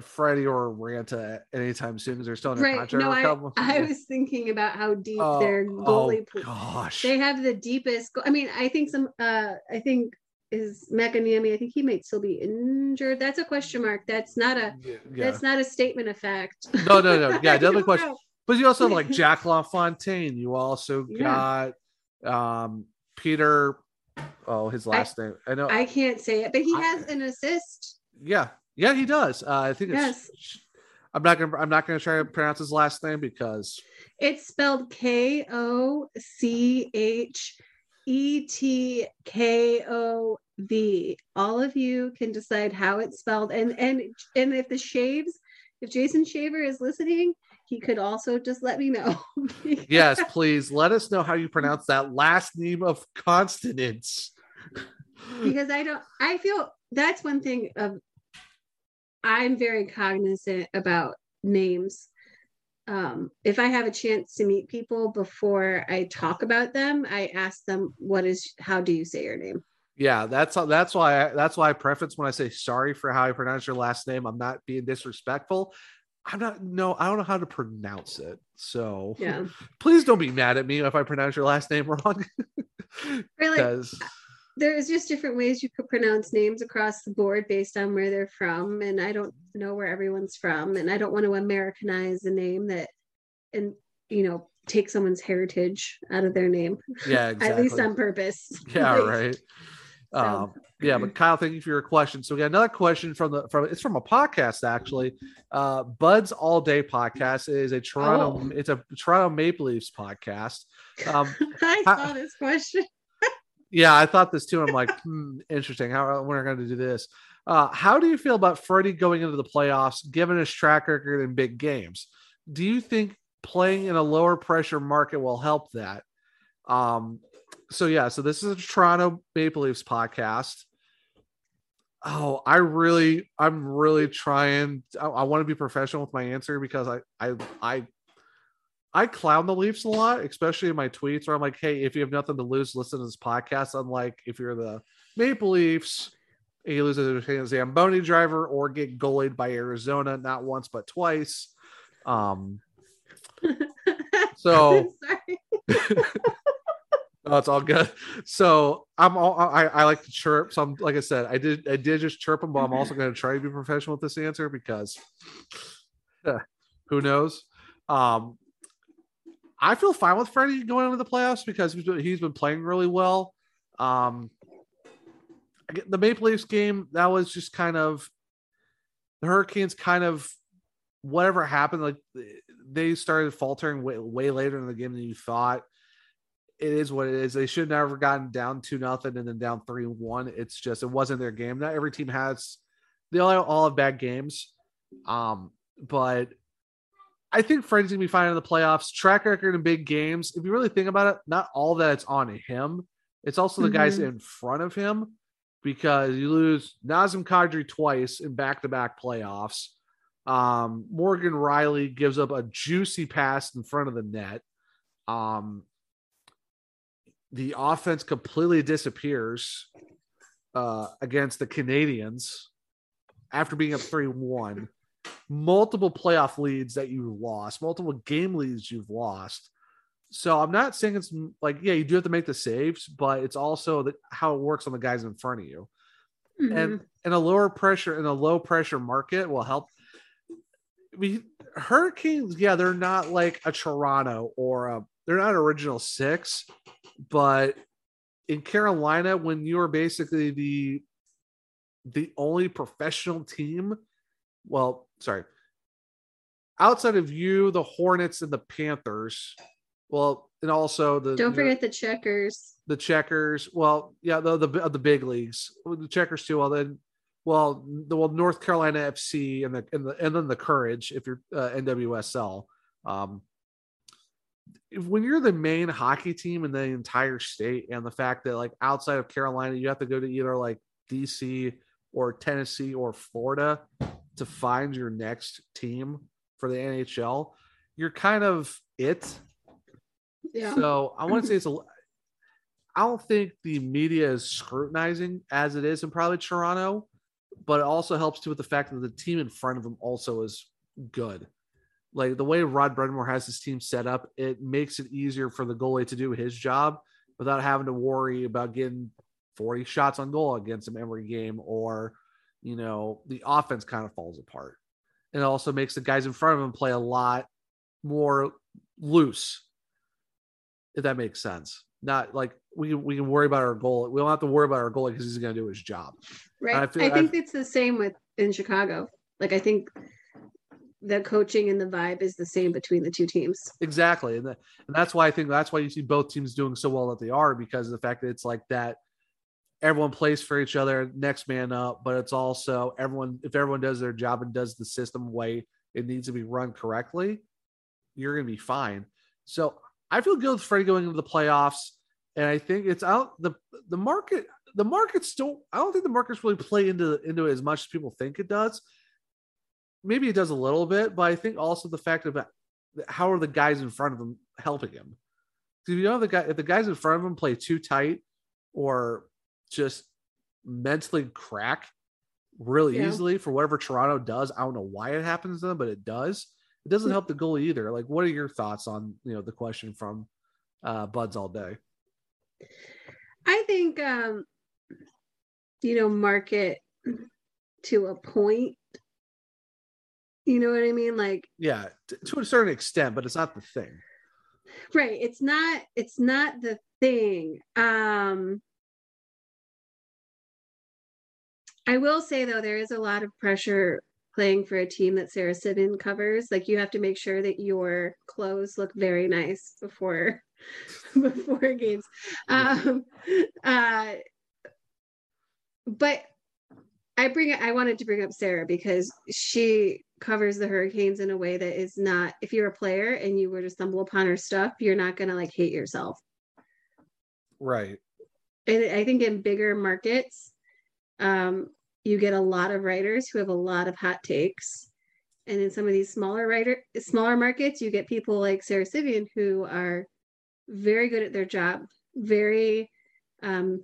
Speaker 2: Freddie or Raanta anytime soon because they're still in
Speaker 3: Right.
Speaker 2: contract.
Speaker 3: No, I, I was thinking about how deep
Speaker 2: Oh,
Speaker 3: their goalie
Speaker 2: oh,
Speaker 3: pool.
Speaker 2: gosh.
Speaker 3: They have the deepest. Go- I mean, I think some. Uh, I think is Mäkiniemi. I think he might still be injured. That's a question mark. That's not a.
Speaker 2: yeah.
Speaker 3: That's not a statement of fact.
Speaker 2: No, no, no. Yeah,
Speaker 3: I
Speaker 2: definitely question.
Speaker 3: know.
Speaker 2: But you also have like Jack LaFontaine. You also
Speaker 3: Yeah.
Speaker 2: got um Peter. Oh, his last name. I know.
Speaker 3: I can't say it, but he has an assist.
Speaker 2: yeah, yeah, he does. Uh, I think it's.
Speaker 3: Yes.
Speaker 2: I'm not gonna. I'm not gonna try to pronounce his last name because
Speaker 3: It's spelled K O C H E T K O V. All of you can decide how it's spelled, and and and if the shaves, if Jason Shaver is listening, he could also just let me know.
Speaker 2: yes, please let us know how you pronounce that last name of consonants.
Speaker 3: because I don't. I feel that's one thing of. I'm very cognizant about names. Um, if I have a chance to meet people before I talk about them, I ask them, "What is? How do you say your name?"
Speaker 2: Yeah, that's that's why I, that's why I preface when I say sorry for how I pronounce your last name. I'm not being disrespectful. I'm not no, I don't know how to pronounce it. So
Speaker 3: Yeah.
Speaker 2: please don't be mad at me if I pronounce your last name wrong. really?
Speaker 3: There's just different ways you could pronounce names across the board based on where they're from, and I don't know where everyone's from, and I don't want to Americanize a name that, and you know, take someone's heritage out of their name.
Speaker 2: Yeah,
Speaker 3: At least on purpose.
Speaker 2: yeah,
Speaker 3: Like,
Speaker 2: right. Um, yeah, but Kyle, thank you for your question. So we got another question from the from it's from a podcast actually. Uh Bud's All Day podcast is a Toronto
Speaker 3: Oh.
Speaker 2: it's a Toronto Maple Leafs podcast. Um
Speaker 3: I saw this question.
Speaker 2: Yeah, I thought this too. I'm like, hmm, interesting. How when are going to do this? Uh, how do you feel about Freddie going into the playoffs, given his track record in big games? Do you think playing in a lower pressure market will help that? Um, so yeah, so this is a Toronto Maple Leafs podcast. Oh, I really, I'm really trying. I, I want to be professional with my answer because I, I, I, I clown the Leafs a lot, especially in my tweets where I'm like, "Hey, if you have nothing to lose, listen to this podcast." Unlike if you're the Maple Leafs, and you lose a Zamboni driver or get goalied by Arizona not once but twice. Um, so Oh, it's all good. So I'm all I, I like to chirp. So I'm like I said, I did I did just chirp him, but I'm also going to try to be professional with this answer because uh, who knows? Um, I feel fine with Freddie going into the playoffs because he's been, he's been playing really well. Um, the Maple Leafs game that was just kind of the Hurricanes kind of whatever happened like they started faltering way, way later in the game than you thought it is what it is. They should never have gotten down two nothing and then down three one. It's just it wasn't their game. Not every team has they all all have bad games. Um, but I think Freddie's gonna be fine in the playoffs. Track record in big games. If you really think about it, not all that it's on him. It's also the mm-hmm. guys in front of him because you lose Nazem Kadri twice in back-to-back playoffs. Um, Morgan Rielly gives up a juicy pass in front of the net. Um, the offense completely disappears uh, against the Canadiens after being up 3 1. Multiple playoff leads that you've lost, multiple game leads you've lost. So I'm not saying it's like, yeah, you do have to make the saves, but it's also the, how it works on the guys in front of you. Mm-hmm. And in a lower pressure, in a low pressure market will help. We Hurricanes, yeah, they're not like a Toronto or a, they're not original six, but in Carolina, when you're basically the the only professional team, well, sorry, outside of you, the Hornets and the Panthers, well, and also the
Speaker 3: don't forget the checkers.
Speaker 2: The checkers, well, yeah, the the the big leagues, the checkers too. Well, then, well, the well North Carolina FC and the and the and then the Courage if you're uh, NWSL. Um, when you're the main hockey team in the entire state and the fact that like outside of Carolina you have to go to either like DC or Tennessee or Florida to find your next team for the NHL, you're kind of it. Yeah. So I want to say it's a I don't think the media is scrutinizing as it is in probably Toronto, but it also helps too with the fact that the team in front of them also is good like the way Rod Brind'Amour has his team set up, it makes it easier for the goalie to do his job without having to worry about getting 40 shots on goal against him every game or, you know, the offense kind of falls apart. And it also makes the guys in front of him play a lot more loose, if that makes sense. Not like we we can worry about our goal. We don't have to worry about our goalie because he's going to do his job.
Speaker 3: Right. I, feel, I think I, it's the same with in Chicago. Like I think the coaching and the vibe is the same between the two teams.
Speaker 2: Exactly. And, the, and that's why I think that's why you see both teams doing so well that they are because of the fact that it's like that everyone plays for each other, next man up, but it's also everyone if everyone does their job and does the system way it needs to be run correctly, you're gonna be fine. So I feel good with Freddie going into the playoffs. And I think it's out the the market the markets don't I don't think the markets really play into into it as much as people think it does maybe it does a little bit, but I think also the fact of uh, how are the guys in front of him helping him? If you know the guy, if the guys in front of him play too tight or just mentally crack really yeah. easily for whatever Toronto does, I don't know why it happens to them, but it does. It doesn't help the goalie either. Like, what are your thoughts on you know the question from uh, Buds all day?
Speaker 3: I think um, you know market to a point you know what I mean? Like
Speaker 2: yeah, t- to a certain extent, but it's not the thing.
Speaker 3: Right. It's not it's not the thing. Um I will say though there is a lot of pressure playing for a team that Sara Civian covers. Like you have to make sure that your clothes look very nice before before games. Um uh but I bring I wanted to bring up Sarah because she covers the Hurricanes in a way that is not if you're a player and you were to stumble upon her stuff, you're not gonna like hate yourself.
Speaker 2: Right.
Speaker 3: And I think in bigger markets, um, you get a lot of writers who have a lot of hot takes. And in some of these smaller writer smaller markets, you get people like Sara Civian who are very good at their job, very um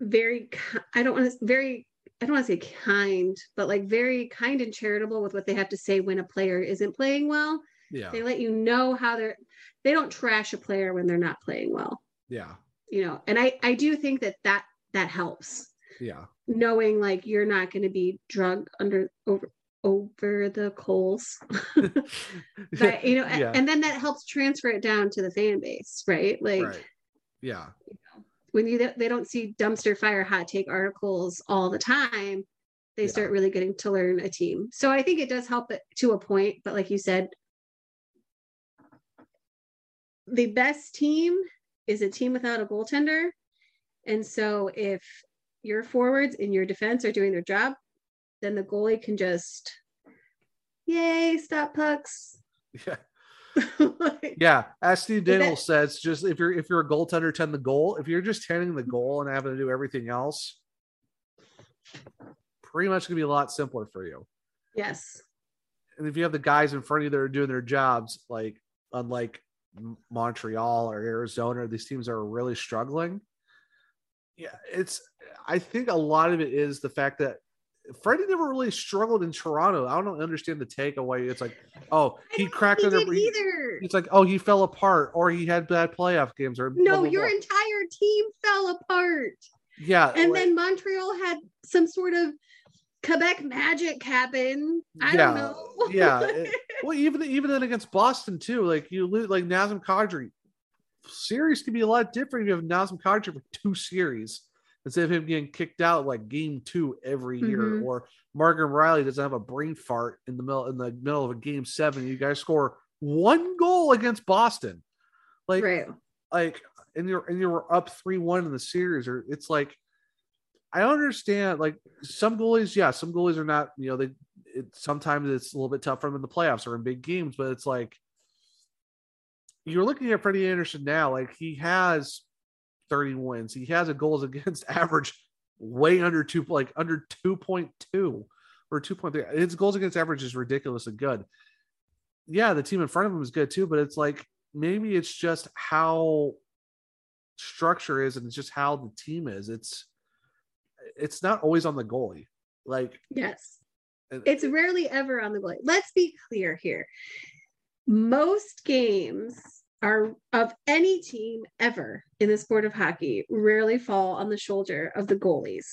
Speaker 3: very I don't want to very I don't want to say kind, but like very kind and charitable with what they have to say when a player isn't playing well.
Speaker 2: Yeah.
Speaker 3: They let you know how they're they don't trash a player when they're not playing well.
Speaker 2: Yeah.
Speaker 3: You know, and I I do think that that that helps.
Speaker 2: Yeah.
Speaker 3: Knowing like you're not going to be drug under over over the coals. but you know,
Speaker 2: Yeah.
Speaker 3: and then that helps transfer it down to the fan base, right? Like
Speaker 2: right. Yeah.
Speaker 3: when you they don't see dumpster fire hot take articles all the time they
Speaker 2: Yeah.
Speaker 3: start really getting to learn a team so i think it does help it to a point but like you said the best team is a team without a goaltender and so if your forwards and your defense are doing their job then the goalie can just yay stop pucks
Speaker 2: Yeah. Yeah, as Steve Dangle
Speaker 3: that-
Speaker 2: says, just if you're if you're a goaltender, tend the goal. If you're just tending the goal and having to do everything else, pretty much gonna be a lot simpler for you.
Speaker 3: yes
Speaker 2: And if you have the guys in front of you that are doing their jobs, like unlike Montreal or Arizona, these teams are really struggling. Yeah, it's. I think a lot of it is the fact that Freddie never really struggled in Toronto. I don't understand the takeaway. It's like, oh, he cracked
Speaker 3: he
Speaker 2: under.
Speaker 3: did either
Speaker 2: It's like, oh, he fell apart, or he had bad playoff games, or blah,
Speaker 3: no
Speaker 2: blah,
Speaker 3: your
Speaker 2: blah.
Speaker 3: entire team fell apart
Speaker 2: yeah,
Speaker 3: and
Speaker 2: like-
Speaker 3: then Montreal had some sort of Quebec magic happen. I
Speaker 2: yeah,
Speaker 3: don't know.
Speaker 2: yeah. it- well, even even then against Boston too, like you lose, like Nazem Kadri, series can be a lot different if you have Nazem Kadri for two series instead of him getting kicked out like game two every year,
Speaker 3: Mhm.
Speaker 2: or Margaret Rielly doesn't have a brain fart in the middle in the middle of a game seven. You guys score one goal against Boston, like
Speaker 3: right.
Speaker 2: like and you're and you're up three one in the series, or it's like I understand like some goalies, yeah, some goalies are not, you know, they it sometimes it's a little bit tough for them in the playoffs or in big games, but it's like you're looking at Freddie Andersen now, like he has 30 wins, he has a goals against average way under two, like under 2.2 or 2.3. His goals against average is ridiculously good. Yeah, the team in front of him is good too, but it's like maybe it's just how structure is and it's just how the team is. It's it's not always on the goalie. Like
Speaker 3: Yes. It's rarely ever on the goalie. Let's be clear here. Most games are of any team ever in the sport of hockey rarely fall on the shoulder of the goalies.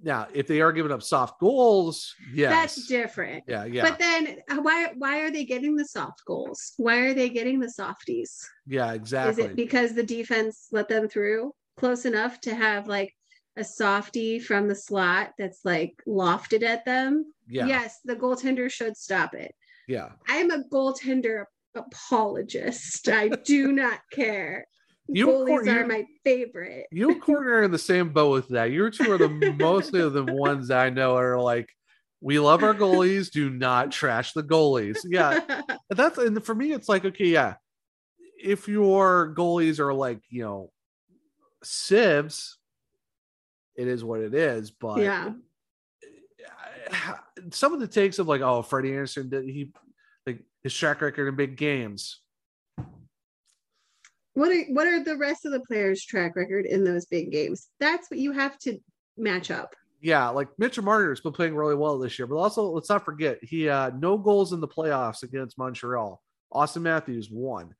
Speaker 2: now if they are giving up soft goals, yes.
Speaker 3: That's different.
Speaker 2: yeah, yeah.
Speaker 3: But then uh, why why are they getting the soft goals? Why are they getting the softies?
Speaker 2: yeah, exactly.
Speaker 3: Is it because the defense let them through close enough to have like a softie from the slot that's like lofted at them?
Speaker 2: Yeah.
Speaker 3: Yes, the goaltender should stop it.
Speaker 2: yeah.
Speaker 3: I'm a goaltender apologist. I do not care.
Speaker 2: You
Speaker 3: Goalies
Speaker 2: cor-
Speaker 3: are my favorite.
Speaker 2: You are in the same boat with that. You two are the mostly of the ones I know are like, we love our goalies, do not trash the goalies. Yeah. That's and for me, it's like, okay, yeah. If your goalies are like, you know, sieves, it is what it is. But
Speaker 3: yeah.
Speaker 2: some of the takes of like, oh, Freddie Andersen did he like his track record in big games.
Speaker 3: What are what are the rest of the players' track record in those big games? That's what you have to match up.
Speaker 2: Yeah, like Mitchell Marner's been playing really well this year, but also let's not forget he uh no goals in the playoffs against Montreal. Auston Matthews won.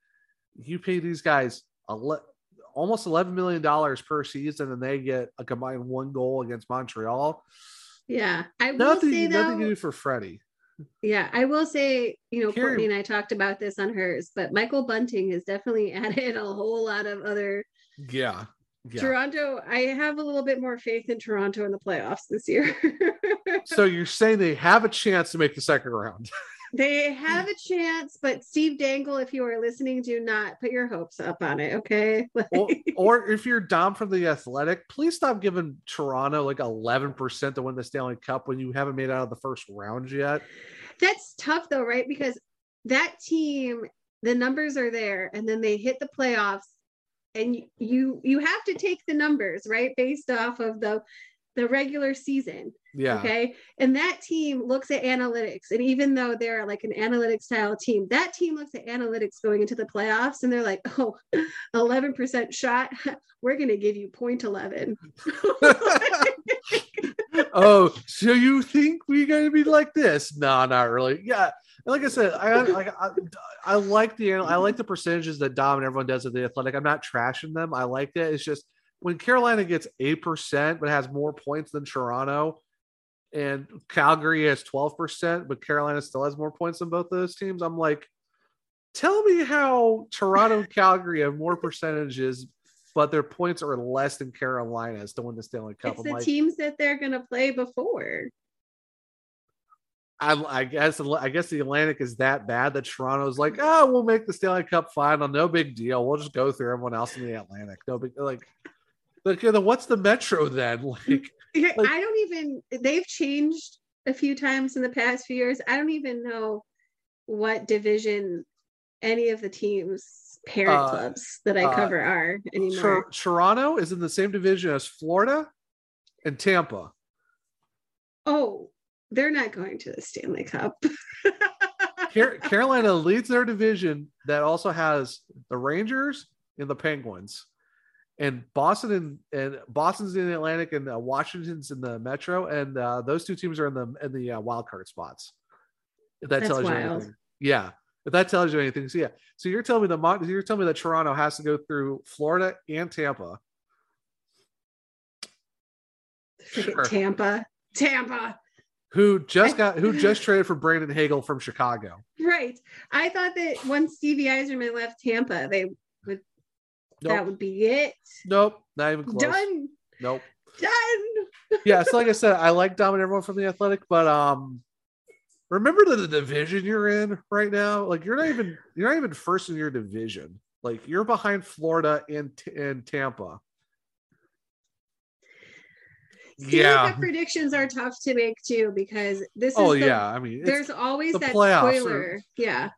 Speaker 2: You pay these guys ele- almost eleven million dollars per season, and they get a combined one goal against Montreal.
Speaker 3: Yeah. I will
Speaker 2: Nothing,
Speaker 3: say
Speaker 2: nothing
Speaker 3: though,
Speaker 2: to do for Freddie.
Speaker 3: Yeah, I will say, you know, Courtney and I talked about this on hers, but Michael Bunting has definitely added a whole lot of other
Speaker 2: Yeah, yeah.
Speaker 3: Toronto. I have a little bit more faith in Toronto in the playoffs this year.
Speaker 2: so you're saying they have a chance to make the second round?
Speaker 3: They hmm. have a chance, but Steve Dangle, if you are listening, do not put your hopes up on it. Okay.
Speaker 2: or, or if you're Dom from the Athletic, please stop giving Toronto like 11% to win the Stanley Cup when you haven't made it out of the first round yet.
Speaker 3: That's tough though, right? Because that team, the numbers are there, and then they hit the playoffs, and you you have to take the numbers right based off of the the regular season.
Speaker 2: Yeah.
Speaker 3: Okay. And that team looks at analytics. And even though they're like an analytics style team, that team looks at analytics going into the playoffs and they're like, oh, 11% shot. We're going to give you 0.11.
Speaker 2: oh, so you think we're going to be like this? No, not really. Yeah. Like I said, I like I, I like the I like the percentages that Dom and everyone does at the athletic. I'm not trashing them. I like that. It's just when Carolina gets 8% but has more points than Toronto, and Calgary has 12%, but Carolina still has more points than both those teams, I'm like, tell me how Toronto and Calgary have more percentages, but their points are less than Carolina's to win the Stanley Cup.
Speaker 3: It's
Speaker 2: I'm
Speaker 3: the
Speaker 2: like,
Speaker 3: teams that they're going to play before.
Speaker 2: I, I guess I guess the Atlantic is that bad that Toronto's like, oh, we'll make the Stanley Cup final, no big deal. We'll just go through everyone else in the Atlantic, no big like. Like, then what's the Metro then? Like,
Speaker 3: like, I don't even. They've changed a few times in the past few years. I don't even know what division any of the teams parent
Speaker 2: Uh,
Speaker 3: clubs that I
Speaker 2: uh,
Speaker 3: cover are anymore.
Speaker 2: Tor- Toronto is in the same division as Florida and Tampa.
Speaker 3: Oh, they're not going to the Stanley Cup.
Speaker 2: Car- Carolina leads their division that also has the Rangers and the Penguins. And Boston and, and Boston's in the Atlantic and uh, Washington's in the Metro, and uh, those two teams are in the in the uh, wild card spots. If that
Speaker 3: That's
Speaker 2: tells you anything, yeah. If that tells you anything, so yeah. So you're telling me the you're telling me that Toronto has to go through Florida and Tampa. Sure.
Speaker 3: Tampa. Tampa.
Speaker 2: Who just got who just traded for Brandon Hagel from Chicago?
Speaker 3: Right. I thought that once Stevie Yzerman left Tampa, they would that would be it.
Speaker 2: Nope, not even close.
Speaker 3: Done.
Speaker 2: Nope.
Speaker 3: Done.
Speaker 2: yeah, so like I said, I like dominant everyone from the athletic, but um remember that the division you're in right now, like you're not even you're not even first in your division. Like you're behind Florida and and Tampa.
Speaker 3: Stanley
Speaker 2: yeah.
Speaker 3: Cup predictions are tough to make too because this is
Speaker 2: Oh
Speaker 3: the-
Speaker 2: yeah, I mean
Speaker 3: there's always
Speaker 2: the
Speaker 3: that
Speaker 2: playoffs are-
Speaker 3: spoiler. Yeah.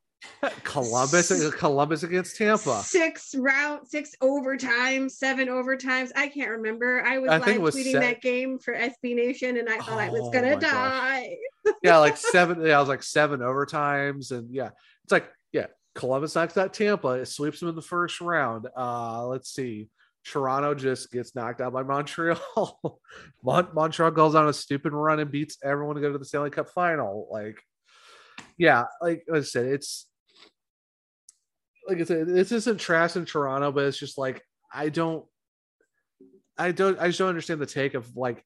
Speaker 2: Columbus Columbus against Tampa.
Speaker 3: Six round, six overtimes, seven overtimes. I can't remember. I was
Speaker 2: I
Speaker 3: live
Speaker 2: was
Speaker 3: tweeting
Speaker 2: se-
Speaker 3: that game for SB Nation, and I thought I was
Speaker 2: Oh
Speaker 3: gonna die.
Speaker 2: Yeah, like seven. Yeah, I was like seven overtimes, and yeah, it's like yeah, Columbus knocks out Tampa. It sweeps them in the first round. Uh, let's see. Toronto just gets knocked out by Montreal. Mon- Montreal goes on a stupid run and beats everyone to go to the Stanley Cup final. Like, yeah, like I said, it's like I said, this isn't trash in Toronto, but it's just like I don't, I don't, I just don't understand the take of like,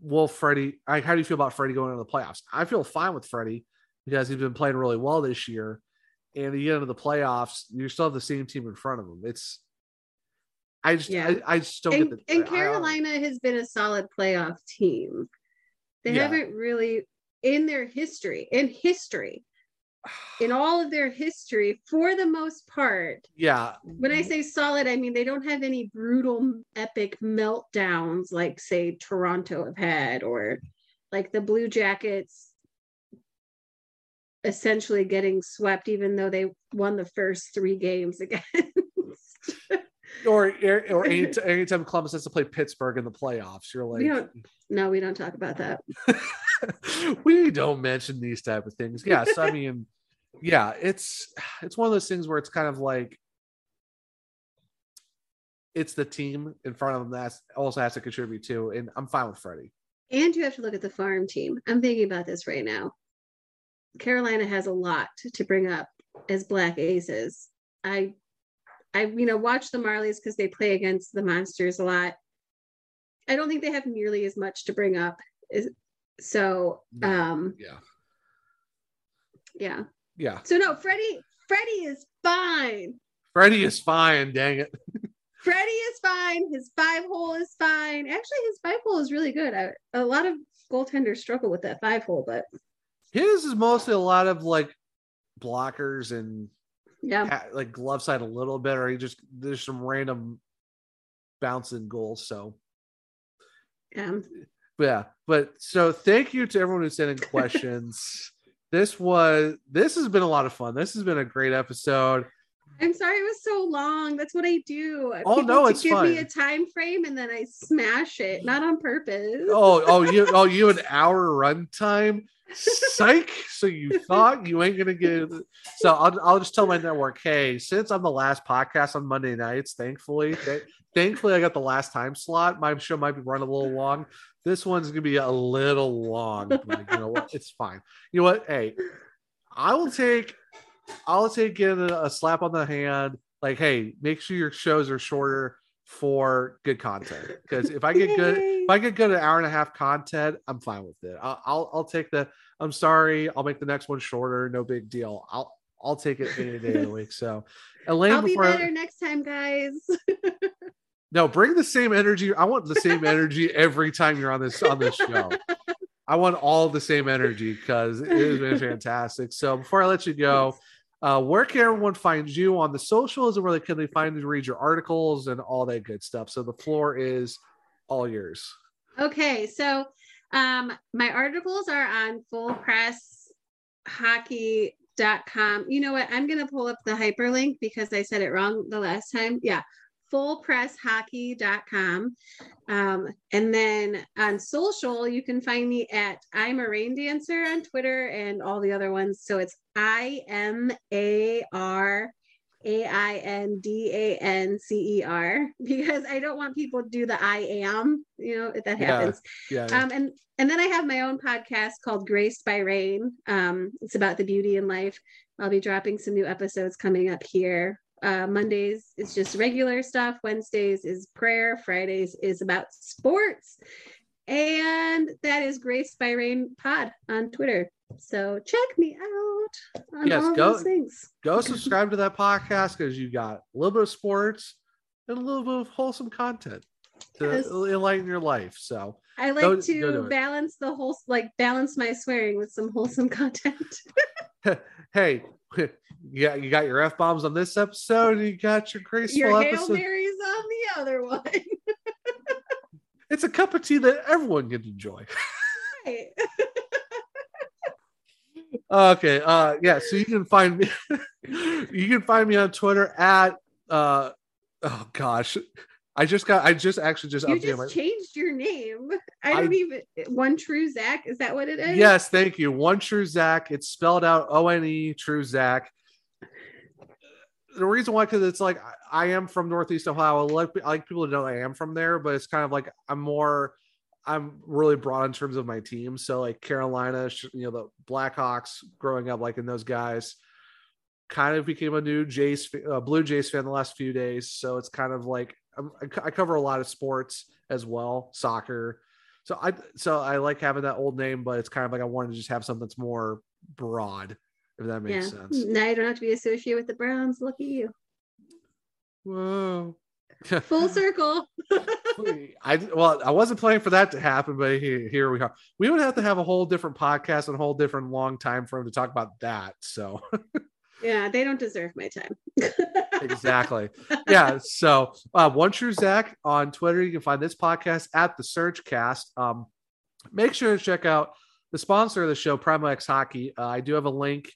Speaker 2: well, Freddie, like, how do you feel about Freddie going into the playoffs? I feel fine with Freddie because he's been playing really well this year, and you get into the playoffs, you still have the same team in front of him. It's, I just,
Speaker 3: Yeah.
Speaker 2: I, I just don't
Speaker 3: and,
Speaker 2: get the.
Speaker 3: and Carolina has been a solid playoff team. They
Speaker 2: Yeah.
Speaker 3: haven't really in their history, in history, in all of their history, for the most part.
Speaker 2: yeah,
Speaker 3: When I say solid, I mean they don't have any brutal, epic meltdowns like, say, Toronto have had, or like the Blue Jackets essentially getting swept, even though they won the first three games again.
Speaker 2: Or or any, anytime Columbus has to play Pittsburgh in the playoffs, you're like,
Speaker 3: we don't, no, we don't talk about that.
Speaker 2: we don't mention these type of things. Yes, I mean, yeah, it's it's one of those things where it's kind of like it's the team in front of them that also has to contribute to, and I'm fine with Freddie.
Speaker 3: And you have to look at the farm team. I'm thinking about this right now. Carolina has a lot to bring up as Black Aces. I, I, you know, watch the Marlies because they play against the Monsters a lot. I don't think they have nearly as much to bring up. So, um,
Speaker 2: Yeah,
Speaker 3: yeah.
Speaker 2: yeah,
Speaker 3: So no, Freddie, Freddie is fine.
Speaker 2: Freddie is fine. Dang it.
Speaker 3: Freddie is fine. His five hole is fine. Actually, his five hole is really good. I, a lot of goaltenders struggle with that five hole, but
Speaker 2: His is mostly a lot of like blockers and
Speaker 3: Yeah.
Speaker 2: like glove side a little bit, or he just there's some random bouncing goals. So
Speaker 3: Yeah.
Speaker 2: but yeah, but so thank you to everyone who sent in questions. this was this has been a lot of fun. This has been a great episode.
Speaker 3: I'm sorry it was so long. That's what I do.
Speaker 2: Oh,
Speaker 3: People
Speaker 2: no, it's
Speaker 3: give me a time frame and then I smash it, not on purpose.
Speaker 2: Oh, oh, you, oh, you an hour runtime? Psych. So you thought you ain't gonna get? So I'll, I'll just tell my network, hey, since I'm the last podcast on Monday nights, thankfully, th- thankfully I got the last time slot. My show might be running a little long. This one's gonna be a little long, but you know what? It's fine. You know what? Hey, I will take, I'll take getting a, a slap on the hand. Like, hey, make sure your shows are shorter for good content. Because if I get good, if I get good an hour and a half content, I'm fine with it. I'll, I'll, I'll take the. I'm sorry. I'll make the next one shorter. No big deal. I'll, I'll take it any day of the week. So, Elaine,
Speaker 3: I'll be
Speaker 2: I-
Speaker 3: better next time, guys.
Speaker 2: no, bring the same energy. I want the same energy every time you're on this on this show. I want all the same energy because it has been fantastic. So before I let you go, uh, where can everyone find you on the socials and where they can they find to read your articles and all that good stuff? So the floor is all yours.
Speaker 3: Okay, so um my articles are on fullpresshockey.com. You know what? I'm gonna pull up the hyperlink because I said it wrong the last time. Yeah, fullpresshockey.com. Um, and then on social, you can find me at I'm a rain dancer on Twitter and all the other ones. So it's I M A R A I N D A N C E R because I don't want people to do the I am, you know, if that happens.
Speaker 2: yeah, yeah.
Speaker 3: Um, and and then I have my own podcast called Graced by Rain. Um, it's about the beauty in life. I'll be dropping some new episodes coming up here. Uh, Mondays is just regular stuff. Wednesdays is prayer. Fridays is about sports. And that is Grace by Rain Pod on Twitter. So check me out on
Speaker 2: Yes,
Speaker 3: all
Speaker 2: go-
Speaker 3: those things.
Speaker 2: Go subscribe to that podcast because you got a little bit of sports and a little bit of wholesome content to
Speaker 3: Yes.
Speaker 2: enlighten your life. So
Speaker 3: I like
Speaker 2: go-
Speaker 3: to
Speaker 2: go
Speaker 3: balance the whole like balance my swearing with some wholesome content.
Speaker 2: hey, yeah, you got your f bombs on this episode, and you got your graceful
Speaker 3: Your Hail
Speaker 2: episode.
Speaker 3: Marys on the other one.
Speaker 2: It's a cup of tea that everyone can enjoy.
Speaker 3: Right.
Speaker 2: okay, uh, yeah. So you can find me. you can find me on Twitter at. uh Oh gosh, I just got. I just actually just
Speaker 3: You just
Speaker 2: my.
Speaker 3: changed your name. I don't even one true Zach. Is that what it is?
Speaker 2: Yes, thank you. One True Zach. It's spelled out O N E True Zach. The reason why, because it's like I- I am from Northeast Ohio. I like, I like people to know I am from there, but it's kind of like I'm more, I'm really broad in terms of my team. So like Carolina, you know, the Blackhawks growing up, liking those guys, kind of became a new Jays, uh, Blue Jays fan the last few days. So it's kind of like I co- I cover a lot of sports as well, soccer. So I so I like having that old name, but it's kind of like I wanted to just have something that's more broad, if that makes
Speaker 3: yeah.
Speaker 2: sense.
Speaker 3: Now you don't have to be associated with the Browns. Look at you.
Speaker 2: Whoa.
Speaker 3: Full circle.
Speaker 2: I well, I wasn't planning for that to happen, but here, here we are. We would have to have a whole different podcast and a whole different long time frame to talk about that. So
Speaker 3: yeah, they don't deserve my time.
Speaker 2: exactly. Yeah. So uh, one true Zach on Twitter. You can find this podcast at the SurgeCast. Um, make sure to check out the sponsor of the show, Primo Hockey. Uh, I do have a link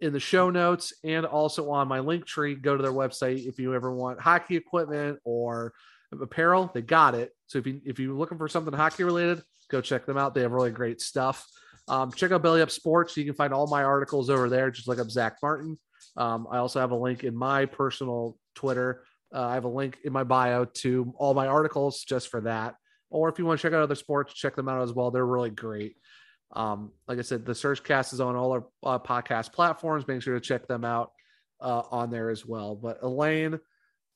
Speaker 2: in the show notes and also on my link tree. Go to their website if you ever want hockey equipment or apparel. They got it. So if you if you're looking for something hockey related, go check them out. They have really great stuff. Um, check out Belly Up Sports. You can find all my articles over there. Just look up Zach Martin. Um, I also have a link in my personal Twitter. Uh, I have a link in my bio to all my articles just for that. Or if you want to check out other sports, check them out as well. They're really great. Um, like I said, the SurgeCast is on all our uh, podcast platforms. Make sure to check them out uh, on there as well. But Elaine,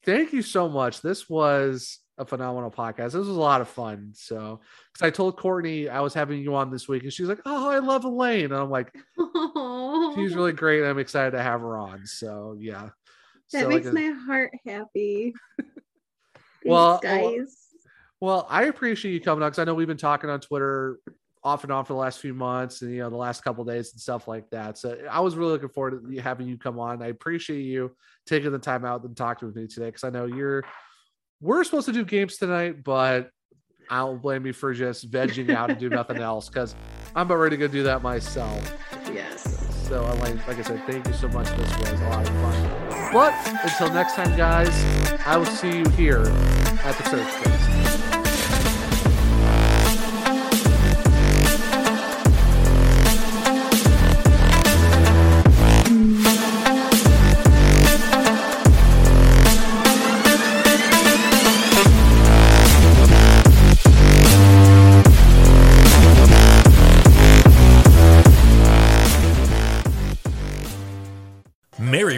Speaker 2: thank you so much. This was a phenomenal podcast. This was a lot of fun. So, because I told Courtney I was having you on this week, and she's like, "Oh, I love Elaine," and I'm like, "She's really great." I'm excited to have her on. So, yeah.
Speaker 3: That
Speaker 2: So,
Speaker 3: makes
Speaker 2: like,
Speaker 3: my heart happy.
Speaker 2: Well,
Speaker 3: guys.
Speaker 2: Well, I appreciate you coming on because I know we've been talking on Twitter off and on for the last few months and you know the last couple days and stuff like that. So I was really looking forward to having you come on. I appreciate you taking the time out and talking with me today because I know you're we're supposed to do games tonight, but I don't blame you for just vegging out and do nothing else because I'm about ready to go do that myself.
Speaker 3: Yes.
Speaker 2: So, like, like I said, thank you so much. This was a lot of fun. But until next time, guys, I will see you here at the Search.